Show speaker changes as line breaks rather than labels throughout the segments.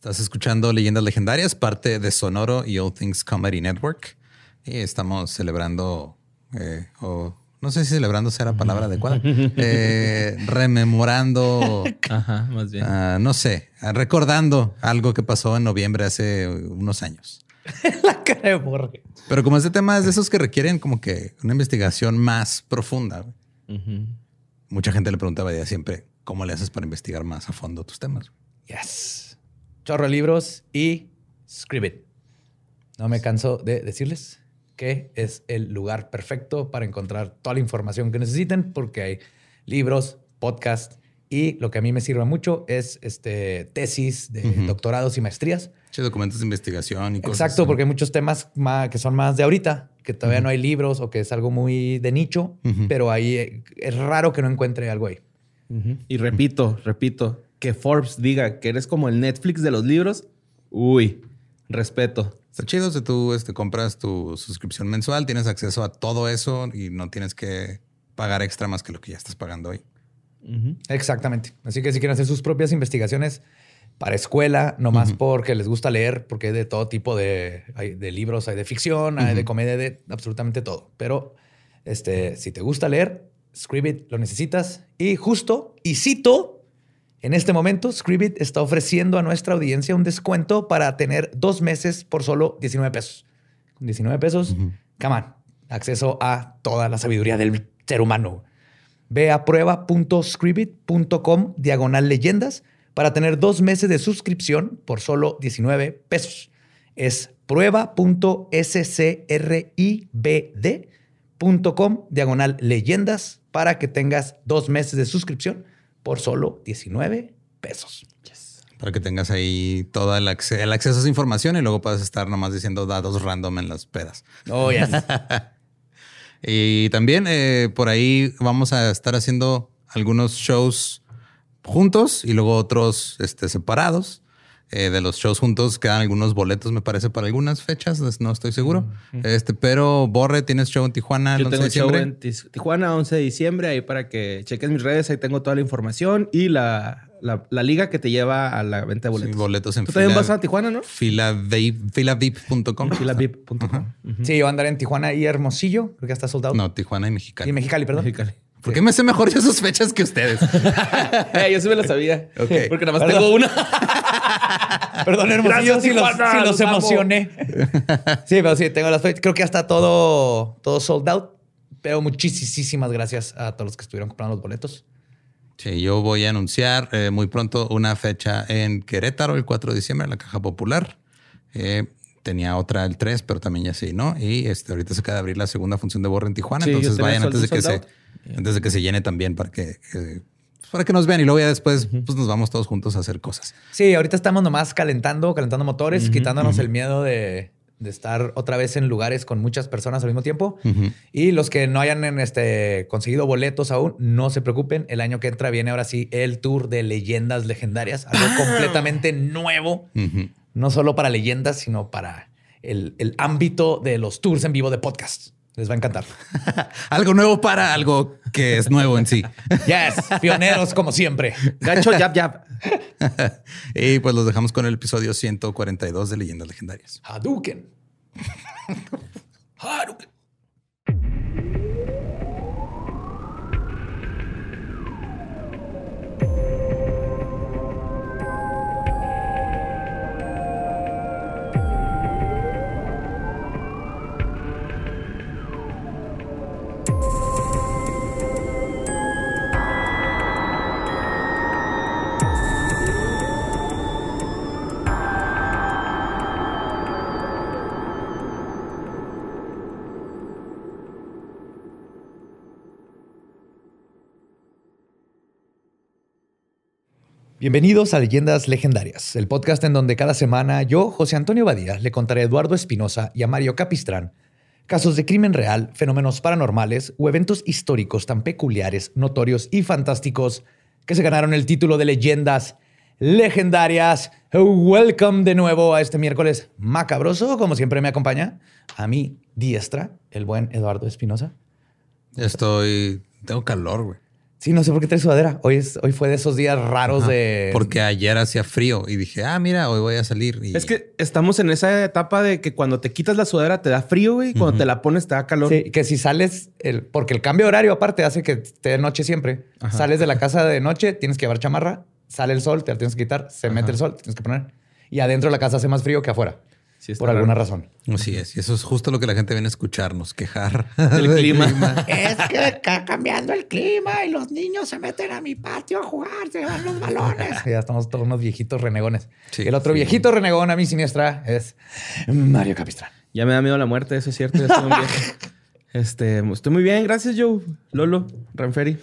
Estás escuchando Leyendas Legendarias, parte de Sonoro y All Things Comedy Network. Y estamos celebrando, eh, o no sé si celebrando será palabra adecuada, eh, rememorando,
Ajá, más bien.
ah, no sé, recordando algo que pasó en noviembre hace unos años.
La cara de Borre.
Pero como este tema es de esos que requieren como que una investigación más profunda, mucha gente le preguntaba ya siempre, ¿cómo le haces para investigar más a fondo tus temas?
Yes. Chorro de libros y Scribit. No me canso de decirles que es el lugar perfecto para encontrar toda la información que necesiten porque hay libros, podcasts y lo que a mí me sirve mucho es este, tesis de doctorados y maestrías.
Che, documentos de investigación y cosas.
Exacto,
así.
porque hay muchos temas ma- que son más de ahorita, que todavía no hay libros o que es algo muy de nicho, pero ahí eh, es raro que no encuentre algo ahí.
Y repito, repito, que Forbes diga que eres como el Netflix de los libros, uy, respeto.
Está chido si tú este, compras tu suscripción mensual, tienes acceso a todo eso y no tienes que pagar extra más que lo que ya estás pagando hoy.
Exactamente. Así que si quieren hacer sus propias investigaciones para escuela, nomás porque les gusta leer, porque hay de todo tipo de, hay de libros, hay de ficción, hay de comedia, de absolutamente todo. Pero este, si te gusta leer, Scribit lo necesitas. Y justo, y cito, en este momento, Scribit está ofreciendo a nuestra audiencia un descuento para tener dos meses por solo 19 pesos. Con 19 pesos, come on, acceso a toda la sabiduría del ser humano. Ve a prueba.scribit.com diagonal leyendas para tener dos meses de suscripción por solo 19 pesos. Es prueba.scribd.com diagonal leyendas para que tengas dos meses de suscripción por solo 19 pesos.
Para que tengas ahí todo el, acce- el acceso a esa información y luego puedas estar nomás diciendo datos random en las pedas.
Oh, yes.
Y también eh, por ahí vamos a estar haciendo algunos shows juntos y luego otros este, separados. Eh, de los shows juntos quedan algunos boletos, me parece, para algunas fechas, no estoy seguro. Este, pero Borre, tienes show en Tijuana el
Yo
11
tengo
de
show
diciembre.
en Tis- Tijuana, 11 de diciembre, ahí para que cheques mis redes, ahí tengo toda la información y la, la, la liga que te lleva a la venta de
Sí,
boletos.
boletos en
Tú también
fila-
vas a Tijuana, ¿no?
filavip- filavip.com.
Filavip.com.
Sí, yo andaré en Tijuana y Hermosillo, creo que ya está soldado.
No, Tijuana y Mexicali.
Y Mexicali, perdón.
Mexicali.
¿Por qué me sé mejor yo sus fechas que ustedes?
Eh, yo sí me lo sabía.
Ok.
Porque nada más
Perdón.
tengo una.
Perdón, Hermosillo,
Gracias,
si los,
Tijuana,
si los emocioné. sí, pero sí, tengo las fechas. Creo que ya está todo, todo sold out. Pero muchísimas gracias a todos los que estuvieron comprando los boletos.
Sí, yo voy a anunciar eh, muy pronto una fecha en Querétaro, el 4 de diciembre, en la Caja Popular. Eh, tenía otra el 3, pero también ya sí, ¿no? Y este, ahorita se acaba de abrir la segunda función de Borre en Tijuana.
Sí,
entonces vayan antes de, que se, antes de que se llene también para que, eh, pues, para que nos vean. Y luego ya después pues, nos vamos todos juntos a hacer cosas.
Sí, ahorita estamos nomás calentando, calentando motores, quitándonos el miedo de, de estar otra vez en lugares con muchas personas al mismo tiempo. Y los que no hayan en este, conseguido boletos aún, no se preocupen. El año que entra viene ahora sí el tour de leyendas legendarias, algo completamente nuevo, no solo para leyendas, sino para el, el ámbito de los tours en vivo de podcast. Les va a encantar.
algo nuevo para algo que es nuevo en sí.
Yes, pioneros como siempre.
Gacho, yap, yap.
y pues los dejamos con el episodio 142 de Leyendas Legendarias.
Hadouken. Hadouken. Bienvenidos a Leyendas Legendarias, el podcast en donde cada semana yo, José Antonio Badía, le contaré a Eduardo Espinosa y a Mario Capistrán casos de crimen real, fenómenos paranormales o eventos históricos tan peculiares, notorios y fantásticos que se ganaron el título de Leyendas Legendarias. Welcome de nuevo a este miércoles macabroso, como siempre me acompaña a mi diestra, el buen Eduardo Espinosa.
Estoy. Tengo calor, güey.
Sí, no sé por qué trae sudadera. Hoy, es, hoy fue de esos días raros de.
Porque ayer hacía frío y dije, ah, mira, hoy voy a salir.
Es que estamos en esa etapa de que cuando te quitas la sudadera te da frío, y cuando te la pones te da calor.
Sí, que si sales, el, porque el cambio de horario aparte hace que te de noche siempre. Sales de la casa de noche, tienes que llevar chamarra, sale el sol, te la tienes que quitar, se mete el sol, te tienes que poner. Y adentro de la casa hace más frío que afuera por alguna razón.
Así es. Y eso es justo lo que la gente viene a escucharnos, quejar
del clima.
es que está cambiando el clima y los niños se meten a mi patio a jugar, se van los balones. ya estamos todos unos viejitos renegones. el otro viejito renegón a mi siniestra es Mario Capistrán.
Ya me da miedo la muerte, eso es cierto. este, estoy muy bien, gracias, Joe. Lolo, Ranferi.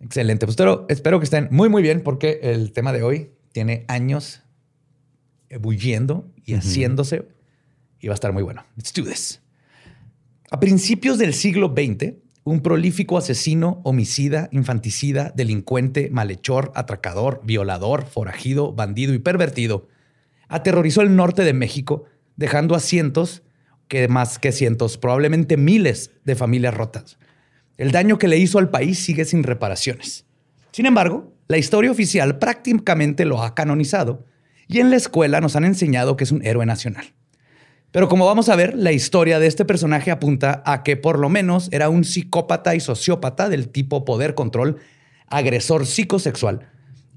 Excelente. Pues espero, espero que estén muy, muy bien porque el tema de hoy tiene años ebulliendo y haciéndose y va a estar muy bueno. Let's do this. A principios del siglo XX, un prolífico asesino, homicida, infanticida, delincuente, malhechor, atracador, violador, forajido, bandido y pervertido aterrorizó el norte de México, dejando a cientos, que más que cientos, probablemente miles de familias rotas. El daño que le hizo al país sigue sin reparaciones. Sin embargo, la historia oficial prácticamente lo ha canonizado y en la escuela nos han enseñado que es un héroe nacional. Pero como vamos a ver, la historia de este personaje apunta a que por lo menos era un psicópata y sociópata del tipo poder control, agresor psicosexual,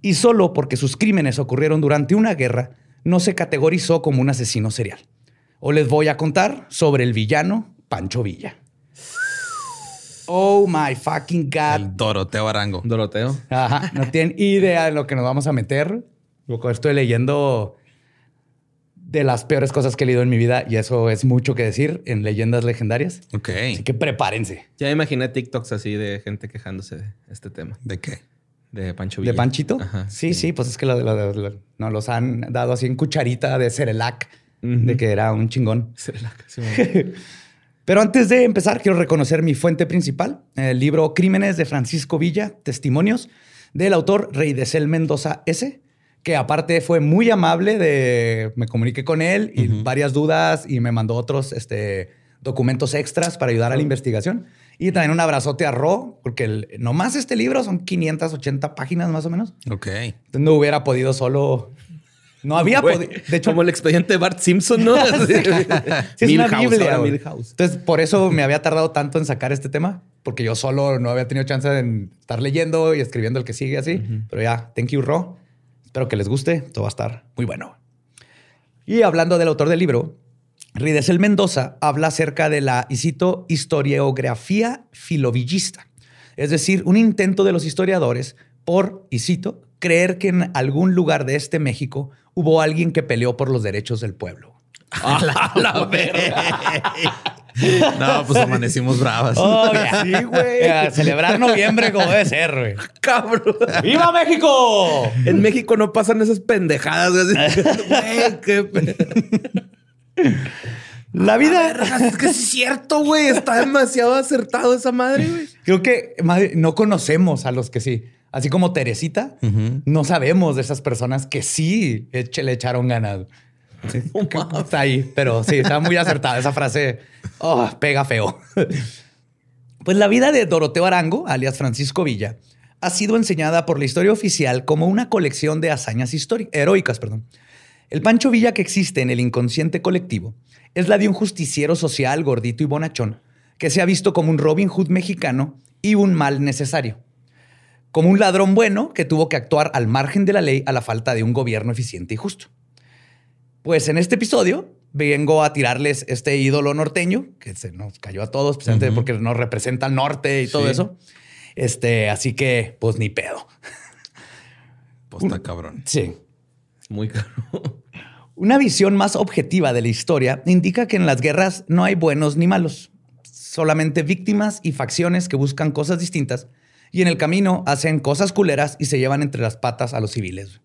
y solo porque sus crímenes ocurrieron durante una guerra, no se categorizó como un asesino serial. O les voy a contar sobre el villano Pancho Villa. Oh my fucking God.
El Doroteo Arango.
Doroteo.
Ajá. No tienen idea de lo que nos vamos a meter. Estoy leyendo de las peores cosas que he leído en mi vida y eso es mucho que decir en leyendas legendarias.
Ok.
Así que prepárense.
Ya imaginé TikToks así de gente quejándose de este tema.
¿De qué?
De Pancho Villa.
¿De Panchito? sí, sí, pues es que nos los han dado así en cucharita de Cerelac, de que era un chingón. Cerelac, sí. Pero antes de empezar, quiero reconocer mi fuente principal, el libro Crímenes de Francisco Villa, Testimonios, del autor Rey de Cel Mendoza S., que aparte fue muy amable de, me comuniqué con él y varias dudas y me mandó otros este, documentos extras para ayudar a la investigación. Y también un abrazote a Ro, porque el, nomás este libro son 580 páginas más o menos.
Ok.
Entonces no hubiera podido solo... No había podido.
De hecho, como el expediente de Bart Simpson, ¿no? sí,
es una Biblia. Entonces, por eso me había tardado tanto en sacar este tema, porque yo solo no había tenido chance de estar leyendo y escribiendo el que sigue así. Pero ya, thank you, Ro. Espero que les guste, todo va a estar muy bueno. Y hablando del autor del libro, Ridesel Mendoza habla acerca de la, y cito, historiografía filovillista, es decir, un intento de los historiadores por, y cito, creer que en algún lugar de este México hubo alguien que peleó por los derechos del pueblo.
la, la No, pues amanecimos bravas.
Oh, sí, güey. celebrar noviembre como debe ser, güey.
Cabrón.
¡Viva México!
En México no pasan esas pendejadas. Güey, qué...
La vida.
es que es cierto, güey. Está demasiado acertado esa madre, güey.
Creo que no conocemos a los que sí. Así como Teresita, no sabemos de esas personas que sí le echaron ganas. está ahí, pero sí, está muy acertada esa frase. Oh, pega feo. Pues la vida de Doroteo Arango, alias Francisco Villa, ha sido enseñada por la historia oficial como una colección de hazañas heroicas. Perdón. El Pancho Villa que existe en el inconsciente colectivo es la de un justiciero social gordito y bonachón que se ha visto como un Robin Hood mexicano y un mal necesario. Como un ladrón bueno que tuvo que actuar al margen de la ley a la falta de un gobierno eficiente y justo. Pues en este episodio vengo a tirarles este ídolo norteño que se nos cayó a todos, precisamente porque nos representa el norte y todo eso. Este, así que, pues ni pedo.
Pues está cabrón.
Sí.
Muy caro.
Una visión más objetiva de la historia indica que en las guerras no hay buenos ni malos, solamente víctimas y facciones que buscan cosas distintas y en el camino hacen cosas culeras y se llevan entre las patas a los civiles.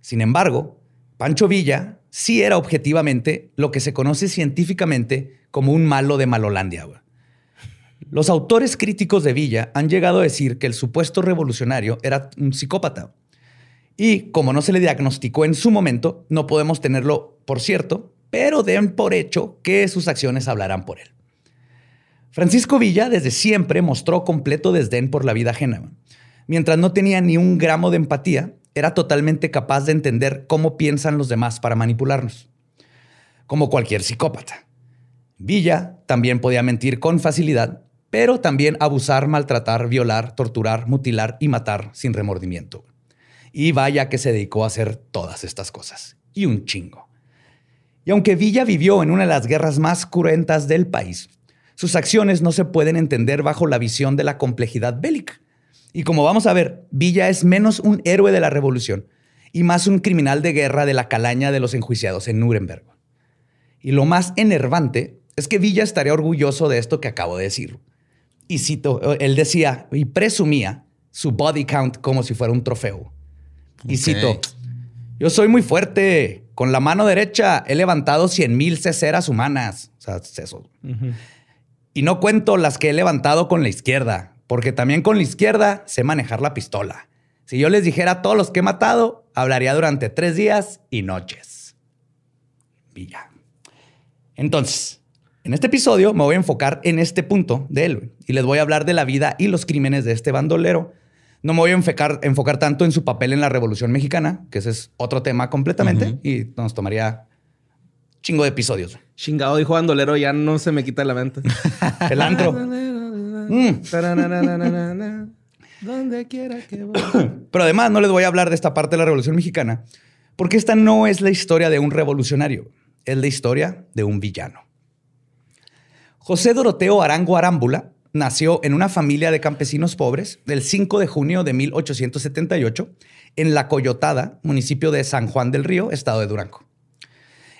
Sin embargo, Pancho Villa sí era objetivamente lo que se conoce científicamente como un malo de Malolandia. Los autores críticos de Villa han llegado a decir que el supuesto revolucionario era un psicópata. Y como no se le diagnosticó en su momento, no podemos tenerlo por cierto, pero den por hecho que sus acciones hablarán por él. Francisco Villa desde siempre mostró completo desdén por la vida ajena. Mientras no tenía ni un gramo de empatía, era totalmente capaz de entender cómo piensan los demás para manipularnos. Como cualquier psicópata. Villa también podía mentir con facilidad, pero también abusar, maltratar, violar, torturar, mutilar y matar sin remordimiento. Y vaya que se dedicó a hacer todas estas cosas. Y un chingo. Y aunque Villa vivió en una de las guerras más cruentas del país, sus acciones no se pueden entender bajo la visión de la complejidad bélica. Y como vamos a ver, Villa es menos un héroe de la revolución y más un criminal de guerra de la calaña de los enjuiciados en Nuremberg. Y lo más enervante es que Villa estaría orgulloso de esto que acabo de decir. Y cito, él decía y presumía su body count como si fuera un trofeo. Y cito, yo soy muy fuerte. Con la mano derecha he levantado 100 mil ceceras humanas. O sea, eso. Y no cuento las que he levantado con la izquierda, porque también con la izquierda sé manejar la pistola. Si yo les dijera a todos los que he matado, hablaría durante tres días y noches. Villa. Entonces, en este episodio me voy a enfocar en este punto de él y les voy a hablar de la vida y los crímenes de este bandolero. No me voy a enfocar, enfocar tanto en su papel en la Revolución Mexicana, que ese es otro tema completamente y nos tomaría chingo de episodios.
Chingado, dijo bandolero, ya no se me quita la mente.
El antro. Mm.
Donde quiera que
Pero además no les voy a hablar de esta parte de la Revolución Mexicana, porque esta no es la historia de un revolucionario, es la historia de un villano. José Doroteo Arango Arámbula nació en una familia de campesinos pobres el 5 de junio de 1878 en La Coyotada, municipio de San Juan del Río, estado de Durango.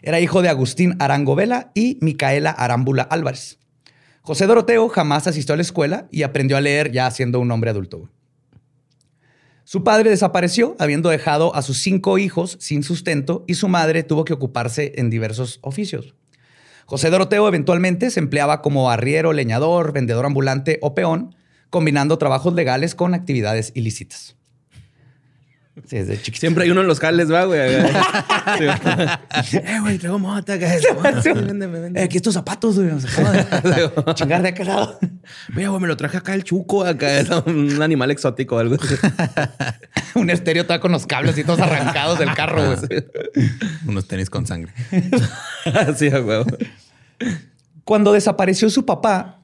Era hijo de Agustín Arango Vela y Micaela Arámbula Álvarez. José Doroteo jamás asistió a la escuela y aprendió a leer ya siendo un hombre adulto. Su padre desapareció, habiendo dejado a sus cinco hijos sin sustento, y su madre tuvo que ocuparse en diversos oficios. José Doroteo eventualmente se empleaba como arriero, leñador, vendedor ambulante o peón, combinando trabajos legales con actividades ilícitas.
Sí, desde chiquito. Siempre hay uno en los jales, va, güey. eh, güey, traigo mota.
Sí, véndeme, véndeme. Eh, aquí estos zapatos, güey. chingar de aquel lado.
Mira, güey, me lo traje acá el chuco. Acá es un animal exótico o algo.
un estéreo está con los cables y todos arrancados del carro, güey.
Unos tenis con sangre.
Así, güey.
Cuando desapareció su papá,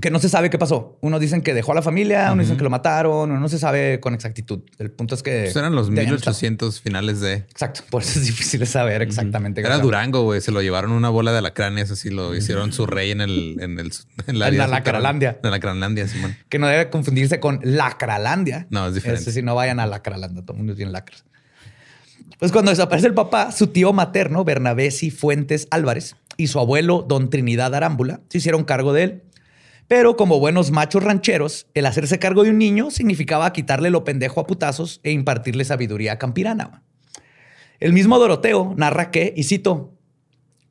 que no se sabe qué pasó. Unos dicen que dejó a la familia, unos dicen que lo mataron, no se sabe con exactitud. El punto es que...
Pues eran los 1800 finales de...
Exacto, por eso es difícil saber exactamente.
Era Durango, güey. Se lo llevaron una bola de alacranes, así lo hicieron su rey en el... En, el,
en la, la Lacralandia.
En la Lacralandia, Simón.
Que no debe confundirse con Lacralandia.
No, es diferente.
Es no vayan a Lacralandia, todo el mundo tiene lacras. Pues cuando desaparece el papá, su tío materno, Bernabé Fuentes Álvarez, y su abuelo, don Trinidad Arámbula, se hicieron cargo de él pero como buenos machos rancheros, el hacerse cargo de un niño significaba quitarle lo pendejo a putazos e impartirle sabiduría campirana. El mismo Doroteo narra que, y cito,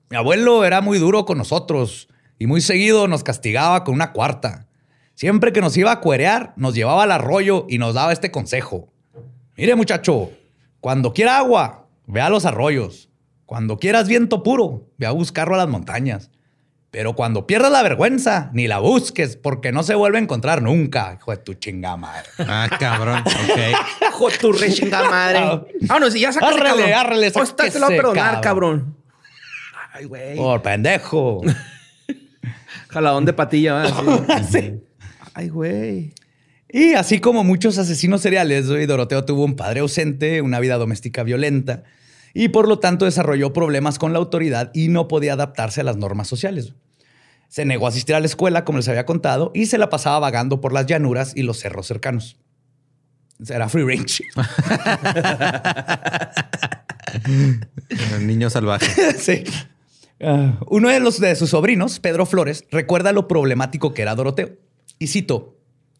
mi abuelo era muy duro con nosotros y muy seguido nos castigaba con una cuarta. Siempre que nos iba a cuerear, nos llevaba al arroyo y nos daba este consejo. Mire muchacho, cuando quiera agua, ve a los arroyos. Cuando quieras viento puro, ve a buscarlo a las montañas. Pero cuando pierdas la vergüenza, ni la busques, porque no se vuelve a encontrar nunca. Hijo de tu chingada madre.
Ah, cabrón. Ok.
Hijo de tu re chingada madre. Ah, no, si ya sacaste,
árrele,
cabrón.
Árrele,
O esta te lo voy a perdonar, cabrón. Ay, güey.
Por pendejo.
Jaladón de patilla, ¿verdad?
sí.
Ay, güey.
Y así como muchos asesinos seriales, Doroteo tuvo un padre ausente, una vida doméstica violenta y por lo tanto desarrolló problemas con la autoridad y no podía adaptarse a las normas sociales. Se negó a asistir a la escuela, como les había contado, y se la pasaba vagando por las llanuras y los cerros cercanos. Era free range.
niño salvaje.
sí. Uh, uno de, los, de sus sobrinos, Pedro Flores, recuerda lo problemático que era Doroteo. Y cito,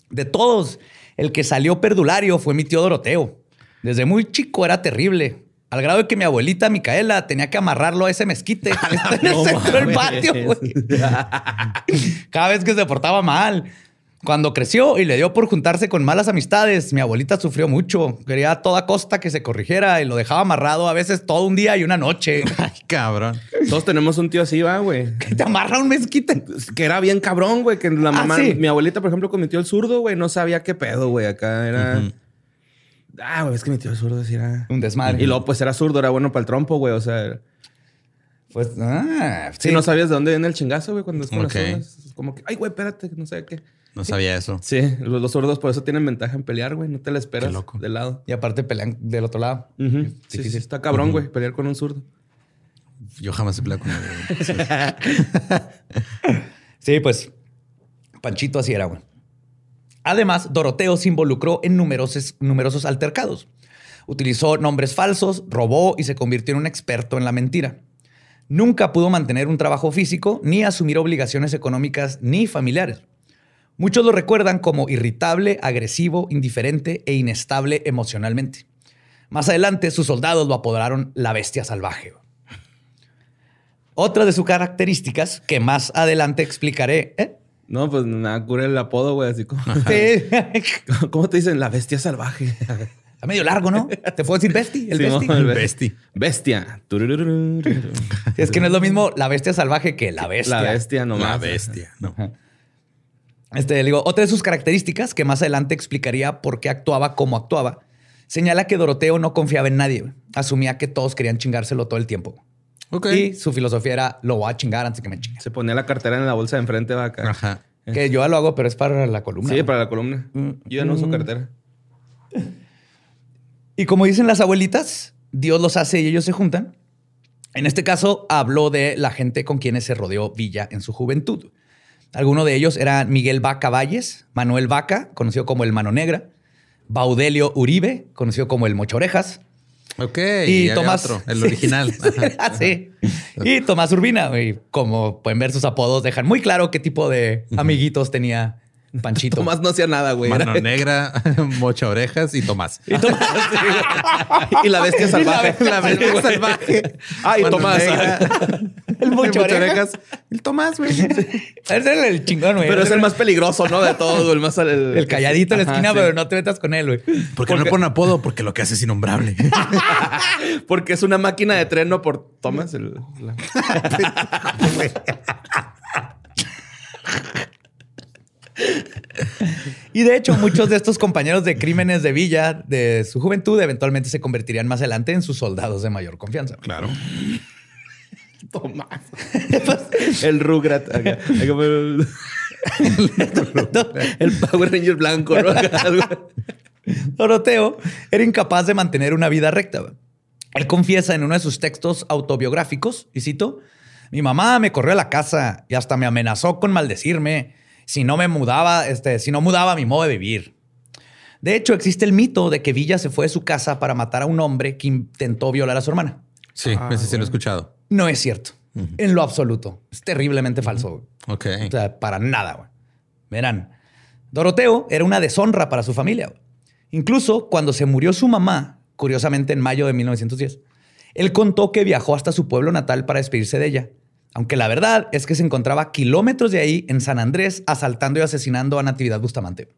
de todos, el que salió perdulario fue mi tío Doroteo. Desde muy chico era terrible. Al grado de que mi abuelita Micaela tenía que amarrarlo a ese mezquite en el centro del patio. Cada vez que se portaba mal. Cuando creció y le dio por juntarse con malas amistades, mi abuelita sufrió mucho. Quería a toda costa que se corrigiera y lo dejaba amarrado a veces todo un día y una noche.
Ay, cabrón.
Todos tenemos un tío así, va, güey.
Que te amarra un mezquite.
Que era bien cabrón, güey. Que la
Ah,
mamá,
sí.
mi abuelita, por ejemplo, tío el zurdo, güey, no sabía qué pedo, güey. Acá era. Ah, güey, es que mi tío zurdo sí era.
Un desmadre.
Y luego, pues era zurdo, era bueno para el trompo, güey. O sea,
Pues, ah,
si
sí.
no sabías de dónde viene el chingazo, güey, cuando es con
Ok.
las. Es como que, ay, güey, espérate, no sé qué.
No sabía eso.
Sí, los, los zurdos por eso tienen ventaja en pelear, güey. No te la esperas
Qué loco.
de lado.
Y aparte pelean del otro lado.
Ujú. Sí, sí, está cabrón, güey, pelear con un zurdo.
Yo jamás he peleado con nadie.
Sí, pues Panchito así era, güey. Además, Doroteo se involucró en numerosos, altercados. Utilizó nombres falsos, robó y se convirtió en un experto en la mentira. Nunca pudo mantener un trabajo físico, ni asumir obligaciones económicas ni familiares. Muchos lo recuerdan como irritable, agresivo, indiferente e inestable emocionalmente. Más adelante, sus soldados lo apodaron la bestia salvaje. Otra de sus características, que más adelante explicaré, ¿eh?
No, pues nada, cura el apodo, güey, así como.
Sí.
¿Cómo te dicen? La bestia salvaje.
Está medio largo, ¿no? Te puedo decir besti, el
Simón,
besti.
El. Bestia. Turururururu.
Es que no es lo mismo la bestia salvaje que la bestia.
La bestia nomás.
La bestia. No.
Este, le digo, otra de sus características, que más adelante explicaría por qué actuaba como actuaba, señala que Doroteo no confiaba en nadie. Asumía que todos querían chingárselo todo el tiempo.
Ok.
Y su filosofía era, lo voy a chingar antes que me chingue.
Se ponía la cartera en la bolsa de enfrente, va acá.
Ajá.
Que yo ya lo hago, pero es para la columna.
Sí, para la columna. Yo ya no uso cartera.
Y como dicen las abuelitas, Dios los hace y ellos se juntan. En este caso, habló de la gente con quienes se rodeó Villa en su juventud. Algunos de ellos eran Miguel Vaca Valles, Manuel Vaca, conocido como el Mano Negra, Baudelio Uribe, conocido como el Mocho Orejas,
Ok.
y Tomás.
otro, el original. Ajá.
Ah, sí. Y Tomás Urbina. Y como pueden ver, sus apodos dejan muy claro qué tipo de amiguitos tenía Panchito.
Tomás no hacía nada, güey.
Mano negra, mocha orejas y Tomás.
Y Tomás.
y la bestia salvaje.
La bestia salvaje.
Ay,
Mano
Tomás.
negra,
El Mocho
mocha
Orejas.
El Tomás, güey.
Ese es el chingón, güey.
Pero es el más peligroso, ¿no? De todos, el más... El,
El calladito en la
Ajá,
esquina,
sí.
pero no te metas con él, güey.
¿Por qué no le ponen apodo? Porque lo que hace es innombrable.
Porque es una máquina de tren, ¿no? Por Tomás. El, la-
Y de hecho, muchos de estos compañeros de crímenes de Villa de su juventud eventualmente se convertirían más adelante en sus soldados de mayor confianza.
Claro.
Tomás. el Rugrat. acá. El, el Power Ranger blanco, ¿no?
Doroteo era incapaz de mantener una vida recta. Él confiesa en uno de sus textos autobiográficos, y cito, mi mamá me corrió a la casa y hasta me amenazó con maldecirme si no me mudaba, este, si no mudaba mi modo de vivir. De hecho, existe el mito de que Villa se fue de su casa para matar a un hombre que intentó violar a su hermana.
Sí,
Ah,
ese sí lo he escuchado.
No es cierto. En lo absoluto. Es terriblemente falso.
Ok.
O sea, para nada, güey. Verán, Doroteo era una deshonra para su familia. Incluso cuando se murió su mamá, curiosamente en mayo de 1910, él contó que viajó hasta su pueblo natal para despedirse de ella. Aunque la verdad es que se encontraba kilómetros de ahí, en San Andrés, asaltando y asesinando a Natividad Bustamante.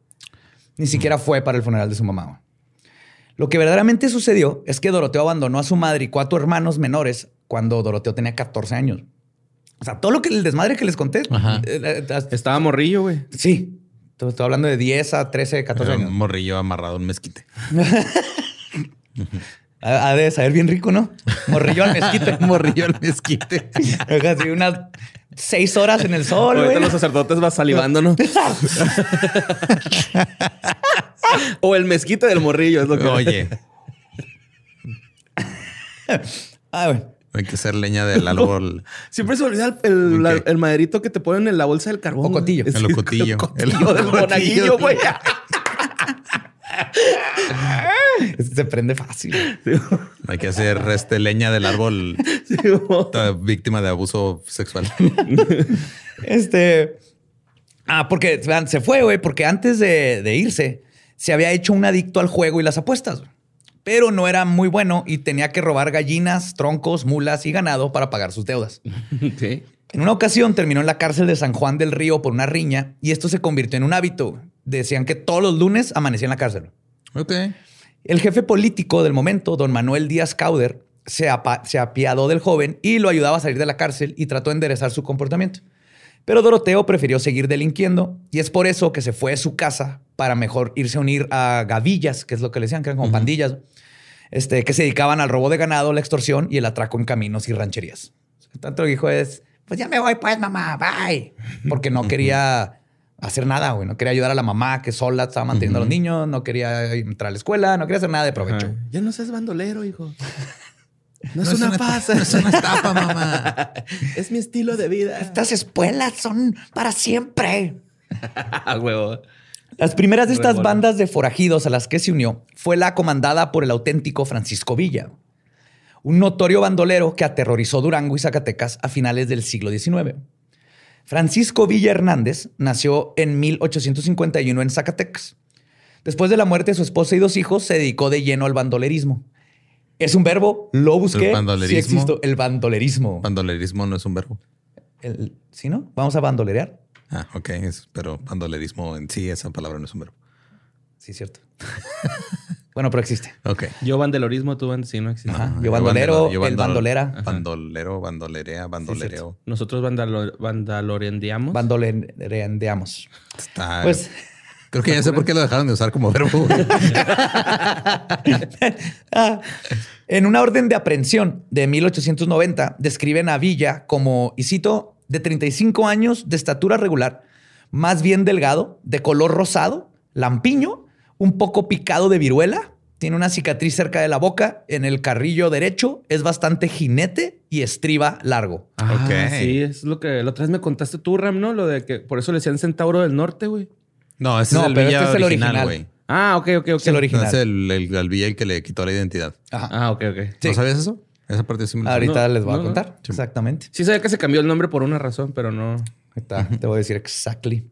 Ni siquiera fue para el funeral de su mamá. Lo que verdaderamente sucedió es que Doroteo abandonó a su madre y cuatro hermanos menores cuando Doroteo tenía 14 años. O sea, todo lo que el desmadre que les conté.
Ajá.
eh, eh, eh,
Estaba morrillo, güey.
Sí. Estoy estoy hablando de 10 a 13, 14
Era
años.
un morrillo amarrado a un mezquite.
Ha ha de saber bien rico, ¿no? Morrillo al mezquite.
morrillo al mezquite.
Así unas seis horas en el sol,
Ahorita
güey.
los sacerdotes va salivando, ¿no? o el mezquite del morrillo, es lo que...
Oye,
Ah, güey.
Hay que hacer leña del árbol.
Siempre se olvida el, el, la-
Ok.
el maderito que te ponen en la bolsa del carbón.
Ocotillo.
El ocotillo.
El ocotillo
El
del monaguillo, güey.
Es que se prende fácil.
Hay que hacer este leña del árbol
Sí,
víctima de abuso sexual.
Este. Ah, porque se fue, güey, porque antes de, de irse se había hecho un adicto al juego y las apuestas. güey. Pero no era muy bueno y tenía que robar gallinas, troncos, mulas y ganado para pagar sus deudas.
Sí.
En una ocasión terminó en la cárcel de San Juan del Río por una riña y esto se convirtió en un hábito. Decían que todos los lunes amanecía en la cárcel.
Ok.
El jefe político del momento, don Manuel Díaz Cauder, se apiadó del joven y lo ayudaba a salir de la cárcel y trató de enderezar su comportamiento. Pero Doroteo prefirió seguir delinquiendo y es por eso que se fue de su casa para mejor irse a unir a gavillas, que es lo que le decían, que eran como pandillas, este, que se dedicaban al robo de ganado, la extorsión y el atraco en caminos y rancherías. Tanto lo que dijo es, pues ya me voy pues mamá, bye. Porque no quería hacer nada, güey. No quería ayudar a la mamá que sola estaba manteniendo a los niños, no quería entrar a la escuela, no quería hacer nada de provecho.
Ya no seas bandolero, hijo. No,
No
es una pasa.
no es una estafa, mamá.
es mi estilo de vida.
Estas escuelas son para siempre.
A huevo.
Las primeras de estas bandas de forajidos a las que se unió fue la comandada por el auténtico Francisco Villa, un notorio bandolero que aterrorizó Durango y Zacatecas a finales del siglo XIX. Francisco Villa Hernández nació en 1851 en Zacatecas. Después de la muerte de su esposa y dos hijos, se dedicó de lleno al bandolerismo. Es un verbo, lo busqué.
¿El bandolerismo?
Sí existo, el bandolerismo.
Bandolerismo no es un verbo.
El- ¿Sí, no? Vamos a bandolerear.
Ah, ok. es- pero bandolerismo en sí, esa palabra no es un verbo.
Sí, cierto. bueno, pero existe.
Ok.
Yo bandelorismo, tú band... Sí, no existe.
Ajá. Yo bandolero,
yo
el bandolera.
Bandolero, bandolerea, bandolereo.
Nosotros bandalo... bandalorendiamos.
Bandolereandeamos.
Está.
Pues
creo que ya sé por qué lo dejaron de usar como verbo.
Ah, en una orden de aprehensión de 1890, describen a Villa como, y cito, de 35 años, de estatura regular, más bien delgado, de color rosado, lampiño, un poco picado de viruela, tiene una cicatriz cerca de la boca, en el carrillo derecho, es bastante jinete y estriba largo.
Ah,
Ok.
Sí, es lo que la otra vez me contaste tú, Ram, ¿no? Lo de que por eso le decían Centauro del Norte, güey.
No, ese
No,
es el
pero
Villa
este es el
original, güey.
Ah, ok, ok, ok.
Es el original.
Es el, el, el Villa el que le quitó la identidad.
Ajá.
Ah, ok, ok.
Sí.
¿No sabías eso? Esa parte sí me.
Ahorita
No,
les voy a
no.
contar. Exactamente.
Sí sabía que se cambió el nombre por una razón, pero no...
Ahí está, te voy a decir exactly.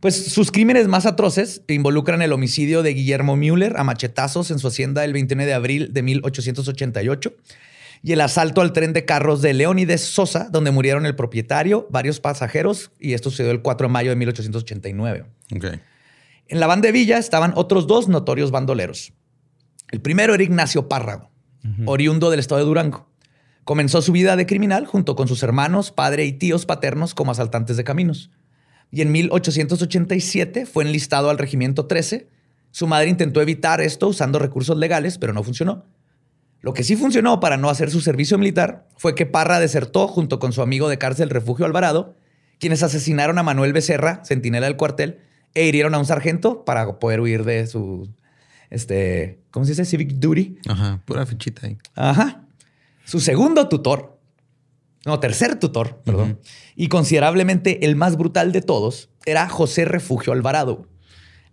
Pues sus crímenes más atroces involucran el homicidio de Guillermo Müller a machetazos en su hacienda el 29 de abril de 1888 y el asalto al tren de carros de Leónides Sosa, donde murieron el propietario, varios pasajeros, y esto sucedió el 4 de mayo de 1889.
Ok.
En la banda de Villa estaban otros dos notorios bandoleros. El primero era Ignacio Párrago, oriundo del estado de Durango. Comenzó su vida de criminal junto con sus hermanos, padre y tíos paternos como asaltantes de caminos. Y en 1887 fue enlistado al Regimiento 13. Su madre intentó evitar esto usando recursos legales, pero no funcionó. Lo que sí funcionó para no hacer su servicio militar fue que Parra desertó junto con su amigo de cárcel Refugio Alvarado, quienes asesinaron a Manuel Becerra, centinela del cuartel, e hirieron a un sargento para poder huir de su, este, ¿cómo se dice? Civic duty.
Ajá. Pura fichita ahí.
Ajá. Su segundo tutor, no, tercer tutor, perdón, y considerablemente el más brutal de todos, era José Refugio Alvarado,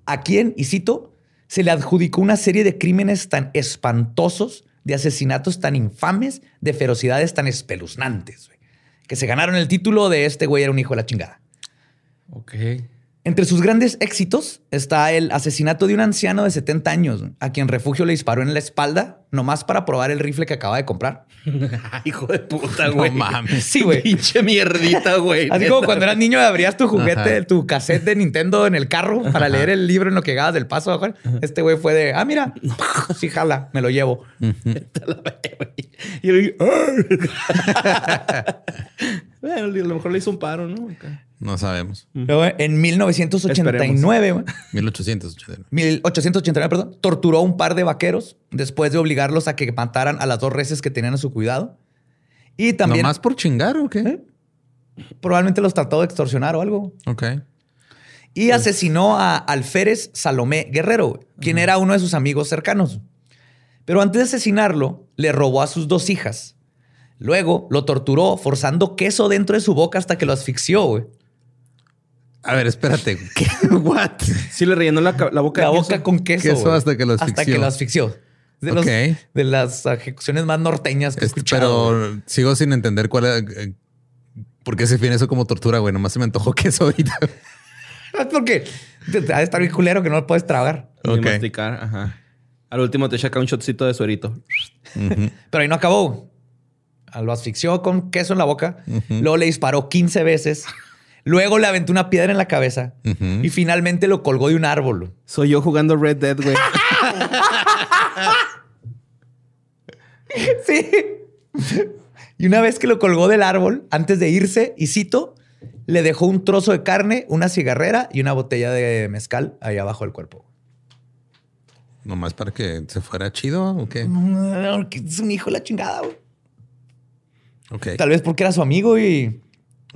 a quien, y cito, se le adjudicó una serie de crímenes tan espantosos, de asesinatos tan infames, de ferocidades tan espeluznantes, güey, que se ganaron el título de este güey era un hijo de la chingada.
Ok.
Entre sus grandes éxitos está el asesinato de un anciano de 70 años, a quien Refugio le disparó en la espalda, nomás para probar el rifle que acaba de comprar.
Hijo de puta,
No
güey.
mames.
Sí, güey.
Pinche mierdita, güey.
Así como cuando eras niño abrías tu juguete,
Ajá.
tu cassette de Nintendo en el carro para leer el libro en lo que llegabas del paso. Este güey fue de, ah, mira, sí, jala, me lo llevo.
Y yo, bueno, a lo mejor le hizo un paro, ¿no?
No sabemos.
Luego, en 1989, güey,
1889.
1889, perdón, torturó a un par de vaqueros después de obligarlos a que mataran a las dos reses que tenían a su cuidado. Y también
¿Nomás por chingar o qué?
¿Eh? probablemente los trató de extorsionar o algo.
Ok.
Y asesinó a Alférez Salomé Guerrero, quien era uno de sus amigos cercanos. Pero antes de asesinarlo, le robó a sus dos hijas. Luego lo torturó forzando queso dentro de su boca hasta que lo asfixió. güey.
A ver, espérate. ¿Qué? What?
Sí, le rellenó la, ca- la boca
La
de
boca
queso.
con queso.
Hasta que lo
Hasta
asfixió.
que lo asfixió. De, los-
Ok.
de las ejecuciones más norteñas que he
Este,
escuchado. güey.
pero sigo sin entender cuál es. eh, ¿Por qué se define eso como tortura, güey? Nomás se me antojó queso ahorita.
Es porque ha de estar bien culero que no lo puedes tragar.
Ni
Ok.
masticar, ajá. Al último te echa un shotcito de suerito.
Pero ahí no acabó. Lo asfixió con queso en la boca. Luego le disparó 15 veces. Luego le aventó una piedra en la cabeza. Y finalmente lo colgó de un árbol.
Soy yo jugando Red Dead, güey.
sí. Y una vez que lo colgó del árbol, antes de irse, y cito, le dejó un trozo de carne, una cigarrera y una botella de mezcal ahí abajo del cuerpo.
¿Nomás para que se fuera chido o qué?
No, es un hijo de la chingada, güey. Tal vez porque era su amigo y,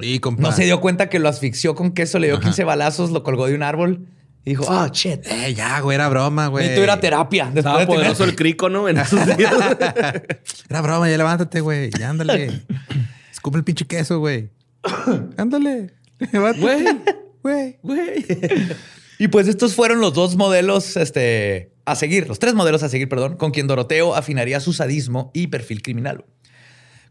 y
no se dio cuenta que lo asfixió con queso, le dio 15 balazos, lo colgó de un árbol y dijo, ah, shit.
Eh, ya, güey, era broma, güey.
Esto era terapia.
Después Estaba poderoso el crico, ¿no? En esos días.
era broma, ya levántate, güey. Ya ándale. Escupe el pinche queso, güey. ándale.
Güey. Güey. Güey. y pues estos fueron los dos modelos este, a seguir, los tres modelos a seguir, perdón, con quien Doroteo afinaría su sadismo y perfil criminal.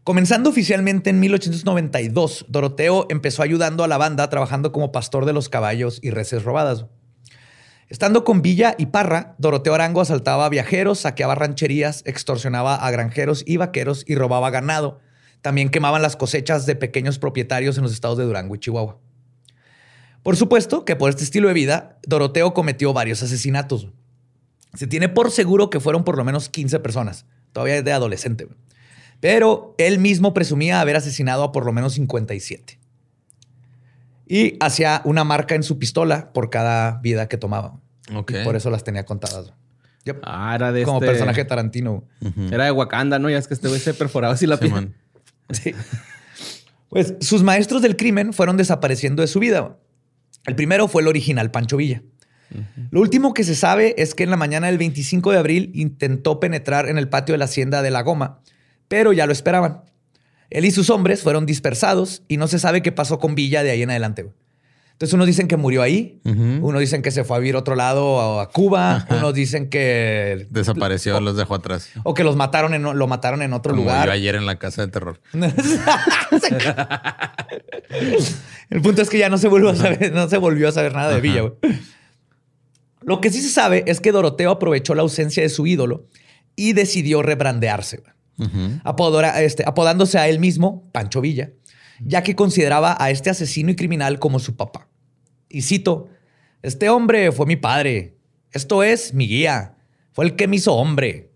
Comenzando oficialmente en 1892, Doroteo empezó ayudando a la banda trabajando como pastor de los caballos y reses robadas. Estando con Villa y Parra, Doroteo Arango asaltaba a viajeros, saqueaba rancherías, extorsionaba a granjeros y vaqueros y robaba ganado. También quemaban las cosechas de pequeños propietarios en los estados de Durango y Chihuahua. Por supuesto que por este estilo de vida, Doroteo cometió varios asesinatos. Se tiene por seguro que fueron por lo menos 15 personas, todavía de adolescente pero él mismo presumía haber asesinado a por lo menos 57. Y hacía una marca en su pistola por cada vida que tomaba. Y por eso las tenía contadas.
Ah, era de
Como
este
personaje Tarantino.
Era de Wakanda, ¿no? Ya es que este güey se perforaba así la piel.
Sí. Pues sus maestros del crimen fueron desapareciendo de su vida. El primero fue el original Pancho Villa. Lo último que se sabe es que en la mañana del 25 de abril intentó penetrar en el patio de la hacienda de La Goma pero ya lo esperaban. Él y sus hombres fueron dispersados y no se sabe qué pasó con Villa de ahí en adelante. Entonces, unos dicen que murió ahí, unos dicen que se fue a vivir a otro lado, a Cuba, unos dicen que
desapareció, los dejó atrás.
O que los mataron en, lo mataron en otro lugar.
Yo ayer en la casa de terror.
El punto es que ya no se volvió a saber, no se volvió a saber nada de Villa. Lo que sí se sabe es que Doroteo aprovechó la ausencia de su ídolo y decidió rebrandearse este, apodándose a él mismo Pancho Villa, ya que consideraba a este asesino y criminal como su papá. Y cito, este hombre fue mi padre, esto es mi guía, fue el que me hizo hombre.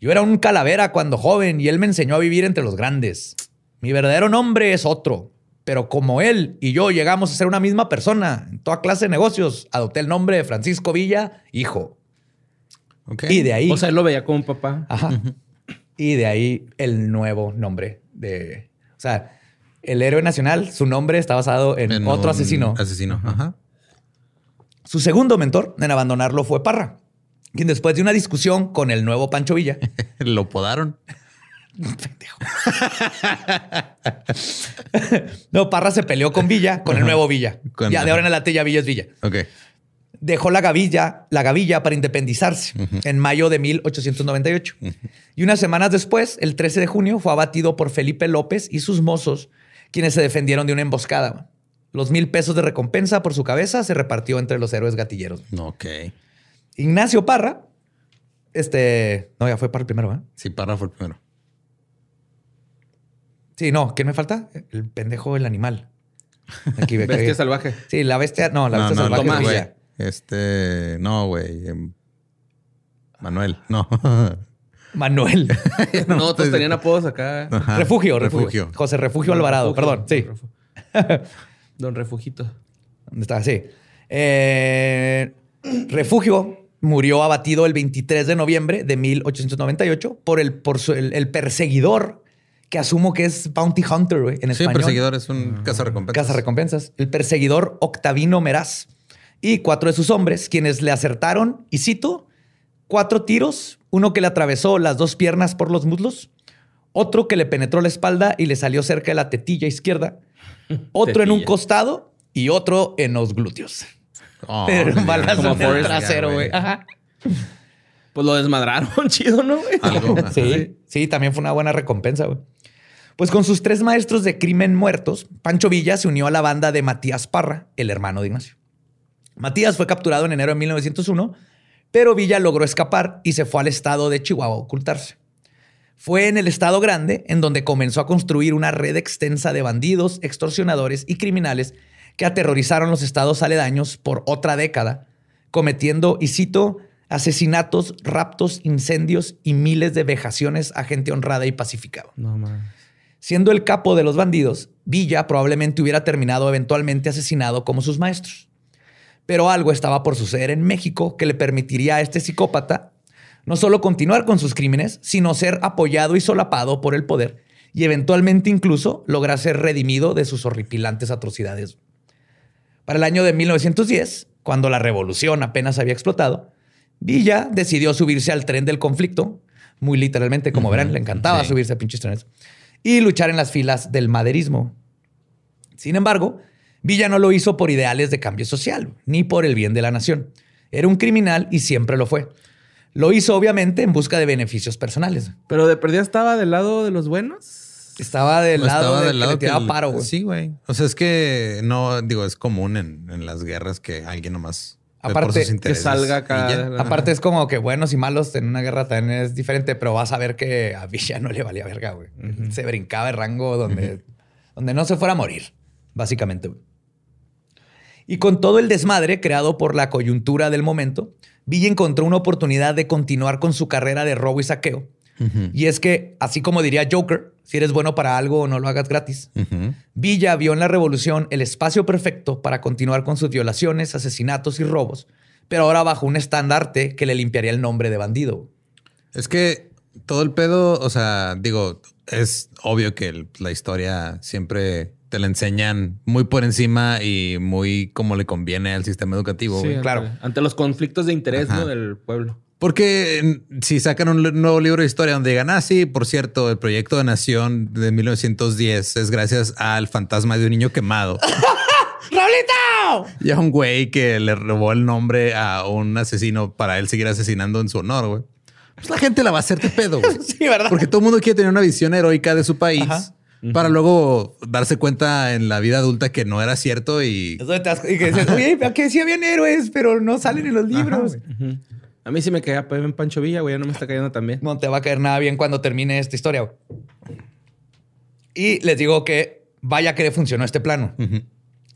Yo era un calavera cuando joven y él me enseñó a vivir entre los grandes. Mi verdadero nombre es otro, pero como él y yo llegamos a ser una misma persona en toda clase de negocios, adopté el nombre de Francisco Villa, hijo. Y de ahí.
O sea, él lo veía como un papá.
Ajá. Y de ahí el nuevo nombre de. O sea, el héroe nacional, su nombre está basado en, otro asesino.
Asesino, ajá.
Su segundo mentor en abandonarlo fue Parra, quien después de una discusión con el nuevo Pancho Villa.
Lo podaron.
Pendejo. no, Parra se peleó con Villa, con el nuevo Villa. ya de ahora en adelante ya Villa es Villa.
Ok
dejó la gavilla, la gavilla para independizarse en mayo de 1898. Y unas semanas después, el 13 de junio, fue abatido por Felipe López y sus mozos, quienes se defendieron de una emboscada. Los mil pesos de recompensa por su cabeza se repartió entre los héroes gatilleros.
Ok.
Ignacio Parra, este, no, ya fue Parra el primero, ¿eh?
Sí, Parra fue el primero.
Sí, no, ¿qué me falta? El pendejo, el animal.
Aquí, bestia salvaje.
Sí, la bestia, no, la bestia salvaje.
Este, no, güey. Em, Manuel, no.
Manuel.
no, todos tenían apodos acá.
Refugio, refugio, José Refugio Alvarado, perdón. Sí.
Don Refugito.
¿Dónde está? Sí. Eh, refugio murió abatido el 23 de noviembre de 1898 por el, por el, perseguidor que asumo que es Bounty Hunter, güey, en español.
Sí, perseguidor es un
recompensas. recompensas. El perseguidor Octavino Meraz y cuatro de sus hombres, quienes le acertaron, y cito, cuatro tiros, uno que le atravesó las dos piernas por los muslos, otro que le penetró la espalda y le salió cerca de la tetilla izquierda, otro en un costado y otro en los glúteos. Oh, Pero un balazo en el trasero, güey.
Pues lo desmadraron, chido, ¿no?
sí, sí, también fue una buena recompensa, güey. Pues con sus tres maestros de crimen muertos, Pancho Villa se unió a la banda de Matías Parra, el hermano de Ignacio. Matías fue capturado en enero de 1901, pero Villa logró escapar y se fue al estado de Chihuahua a ocultarse. Fue en el estado grande en donde comenzó a construir una red extensa de bandidos, extorsionadores y criminales que aterrorizaron los estados aledaños por otra década, cometiendo, y cito, asesinatos, raptos, incendios y miles de vejaciones a gente honrada y pacificada. Siendo el capo de los bandidos, Villa probablemente hubiera terminado eventualmente asesinado como sus maestros. Pero algo estaba por suceder en México que le permitiría a este psicópata no solo continuar con sus crímenes, sino ser apoyado y solapado por el poder y eventualmente incluso lograr ser redimido de sus horripilantes atrocidades. Para el año de 1910, cuando la revolución apenas había explotado, Villa decidió subirse al tren del conflicto, muy literalmente, como verán, le encantaba subirse a pinches trenes, y luchar en las filas del maderismo. Sin embargo, Villa no lo hizo por ideales de cambio social, ni por el bien de la nación. Era un criminal y siempre lo fue. Lo hizo obviamente en busca de beneficios personales.
Pero de perdida estaba del lado de los buenos.
Estaba del lado del lado que, paro, güey.
Sí, güey. O sea, es que no, digo, es común en, las guerras que alguien nomás
Aparte, que salga acá. Aparte, es como que buenos y malos en una guerra también es diferente, pero vas a ver que a Villa no le valía verga, güey. Se brincaba el rango donde, donde no se fuera a morir, básicamente. Y con todo el desmadre creado por la coyuntura del momento, Villa encontró una oportunidad de continuar con su carrera de robo y saqueo. Y es que, así como diría Joker, si eres bueno para algo, no lo hagas gratis. Villa vio en la revolución el espacio perfecto para continuar con sus violaciones, asesinatos y robos, pero ahora bajo un estandarte que le limpiaría el nombre de bandido.
Es que todo el pedo, o sea, digo, es obvio que la historia siempre te la enseñan muy por encima y muy como le conviene al sistema educativo.
Sí, claro. Ante los conflictos de interés del pueblo.
Porque si sacan un nuevo libro de historia donde digan, ah, sí, por cierto, el proyecto de Nación de 1910 es gracias al fantasma de un niño quemado.
¡Raulito!
Y a un güey que le robó el nombre a un asesino para él seguir asesinando en su honor, güey. Pues la gente la va a hacer de pedo, güey.
sí, ¿verdad?
Porque todo el mundo quiere tener una visión heroica de su país para luego darse cuenta en la vida adulta que no era cierto y...
y que dices, oye, que sí habían héroes, pero no salen en los libros.
a mí sí me caía en Pancho Villa, güey, ya no me está cayendo tan bien.
No te va a caer nada bien cuando termine esta historia, güey. Y les digo que vaya que le funcionó este plano.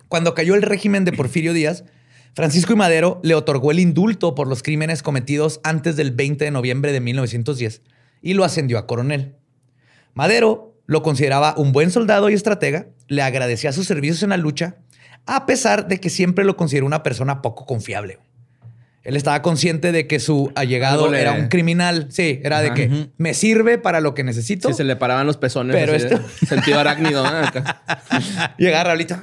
Cuando cayó el régimen de Porfirio Díaz, Francisco y Madero le otorgó el indulto por los crímenes cometidos antes del 20 de noviembre de 1910 y lo ascendió a coronel. Madero lo consideraba un buen soldado y estratega, le agradecía sus servicios en la lucha, a pesar de que siempre lo consideró una persona poco confiable. Él estaba consciente de que su allegado era un criminal. Sí, era de que me sirve para lo que necesito.
Sí, se le paraban los pezones. Pero esto... Sentido arácnido.
Llega Raulito.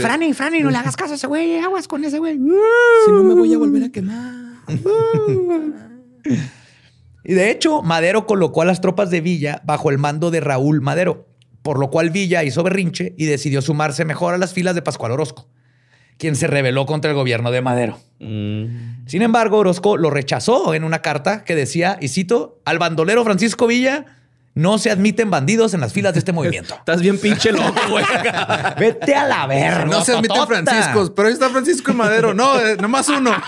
Franny, Franny, no le hagas caso a ese güey. Aguas con ese güey.
Si no me voy a volver a quemar.
Y de hecho, Madero colocó a las tropas de Villa bajo el mando de Raúl Madero, por lo cual Villa hizo berrinche y decidió sumarse mejor a las filas de Pascual Orozco, quien se rebeló contra el gobierno de Madero. Mm. Sin embargo, Orozco lo rechazó en una carta que decía, y cito, al bandolero Francisco Villa no se admiten bandidos en las filas de este movimiento.
Estás bien pinche loco, güey.
Vete a la verga.
No se admiten franciscos, pero ahí está Francisco y Madero. No, eh, nomás uno.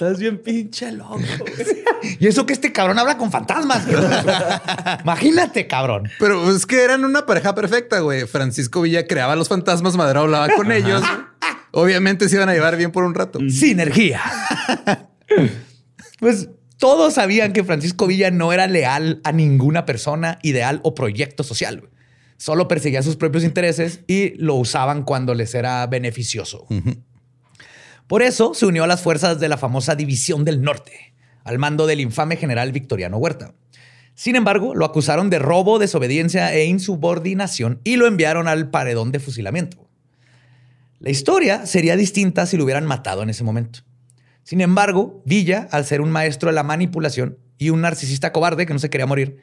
Estás bien pinche loco.
y eso que este cabrón habla con fantasmas. Imagínate, cabrón.
Pero es que eran una pareja perfecta, güey. Francisco Villa creaba los fantasmas, Madero hablaba con ellos. Obviamente se iban a llevar bien por un rato.
Sinergia. pues todos sabían que Francisco Villa no era leal a ninguna persona, ideal o proyecto social. Solo perseguía sus propios intereses y lo usaban cuando les era beneficioso. Por eso se unió a las fuerzas de la famosa División del Norte, al mando del infame general Victoriano Huerta. Sin embargo, lo acusaron de robo, desobediencia e insubordinación y lo enviaron al paredón de fusilamiento. La historia sería distinta si lo hubieran matado en ese momento. Sin embargo, Villa, al ser un maestro de la manipulación y un narcisista cobarde que no se quería morir,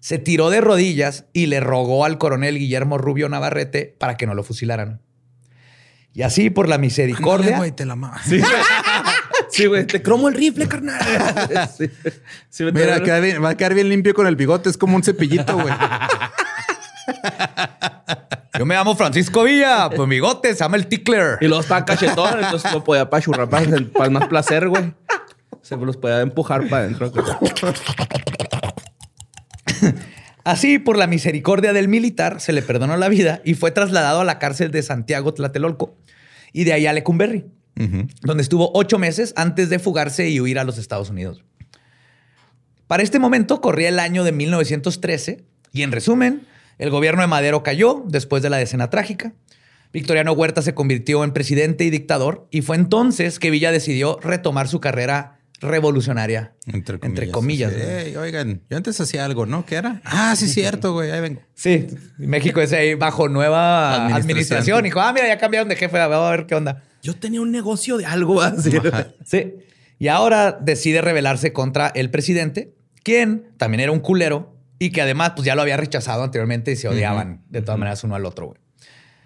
se tiró de rodillas y le rogó al coronel Guillermo Rubio Navarrete para que no lo fusilaran. Y así por la misericordia.
güey, te la
Sí, güey, te cromo el rifle, carnal.
Mira, va a quedar bien limpio con el bigote, es como un cepillito, güey.
Yo me llamo Francisco Villa, pues mi bigote se llama el Tickler.
Y luego estaba cachetón, entonces lo podía pachurrar para, para más placer, güey. Se los podía empujar para adentro.
Así, por la misericordia del militar, se le perdonó la vida y fue trasladado a la cárcel de Santiago Tlatelolco y de ahí a Lecumberri, donde estuvo ocho meses antes de fugarse y huir a los Estados Unidos. Para este momento corría el año de 1913 y en resumen, el gobierno de Madero cayó después de la decena trágica. Victoriano Huerta se convirtió en presidente y dictador y fue entonces que Villa decidió retomar su carrera revolucionaria. Entre comillas.
oigan, yo antes hacía algo, ¿no? ¿Qué era? Ah, sí, cierto, güey. Ahí vengo.
Sí, México es ahí bajo nueva administración. Y dijo, ah, mira, ya cambiaron de jefe, vamos a ver qué onda.
Yo tenía un negocio de algo así.
Sí. Y ahora decide rebelarse contra el presidente, quien también era un culero y que además pues ya lo había rechazado anteriormente y se odiaban de todas maneras uno al otro, güey.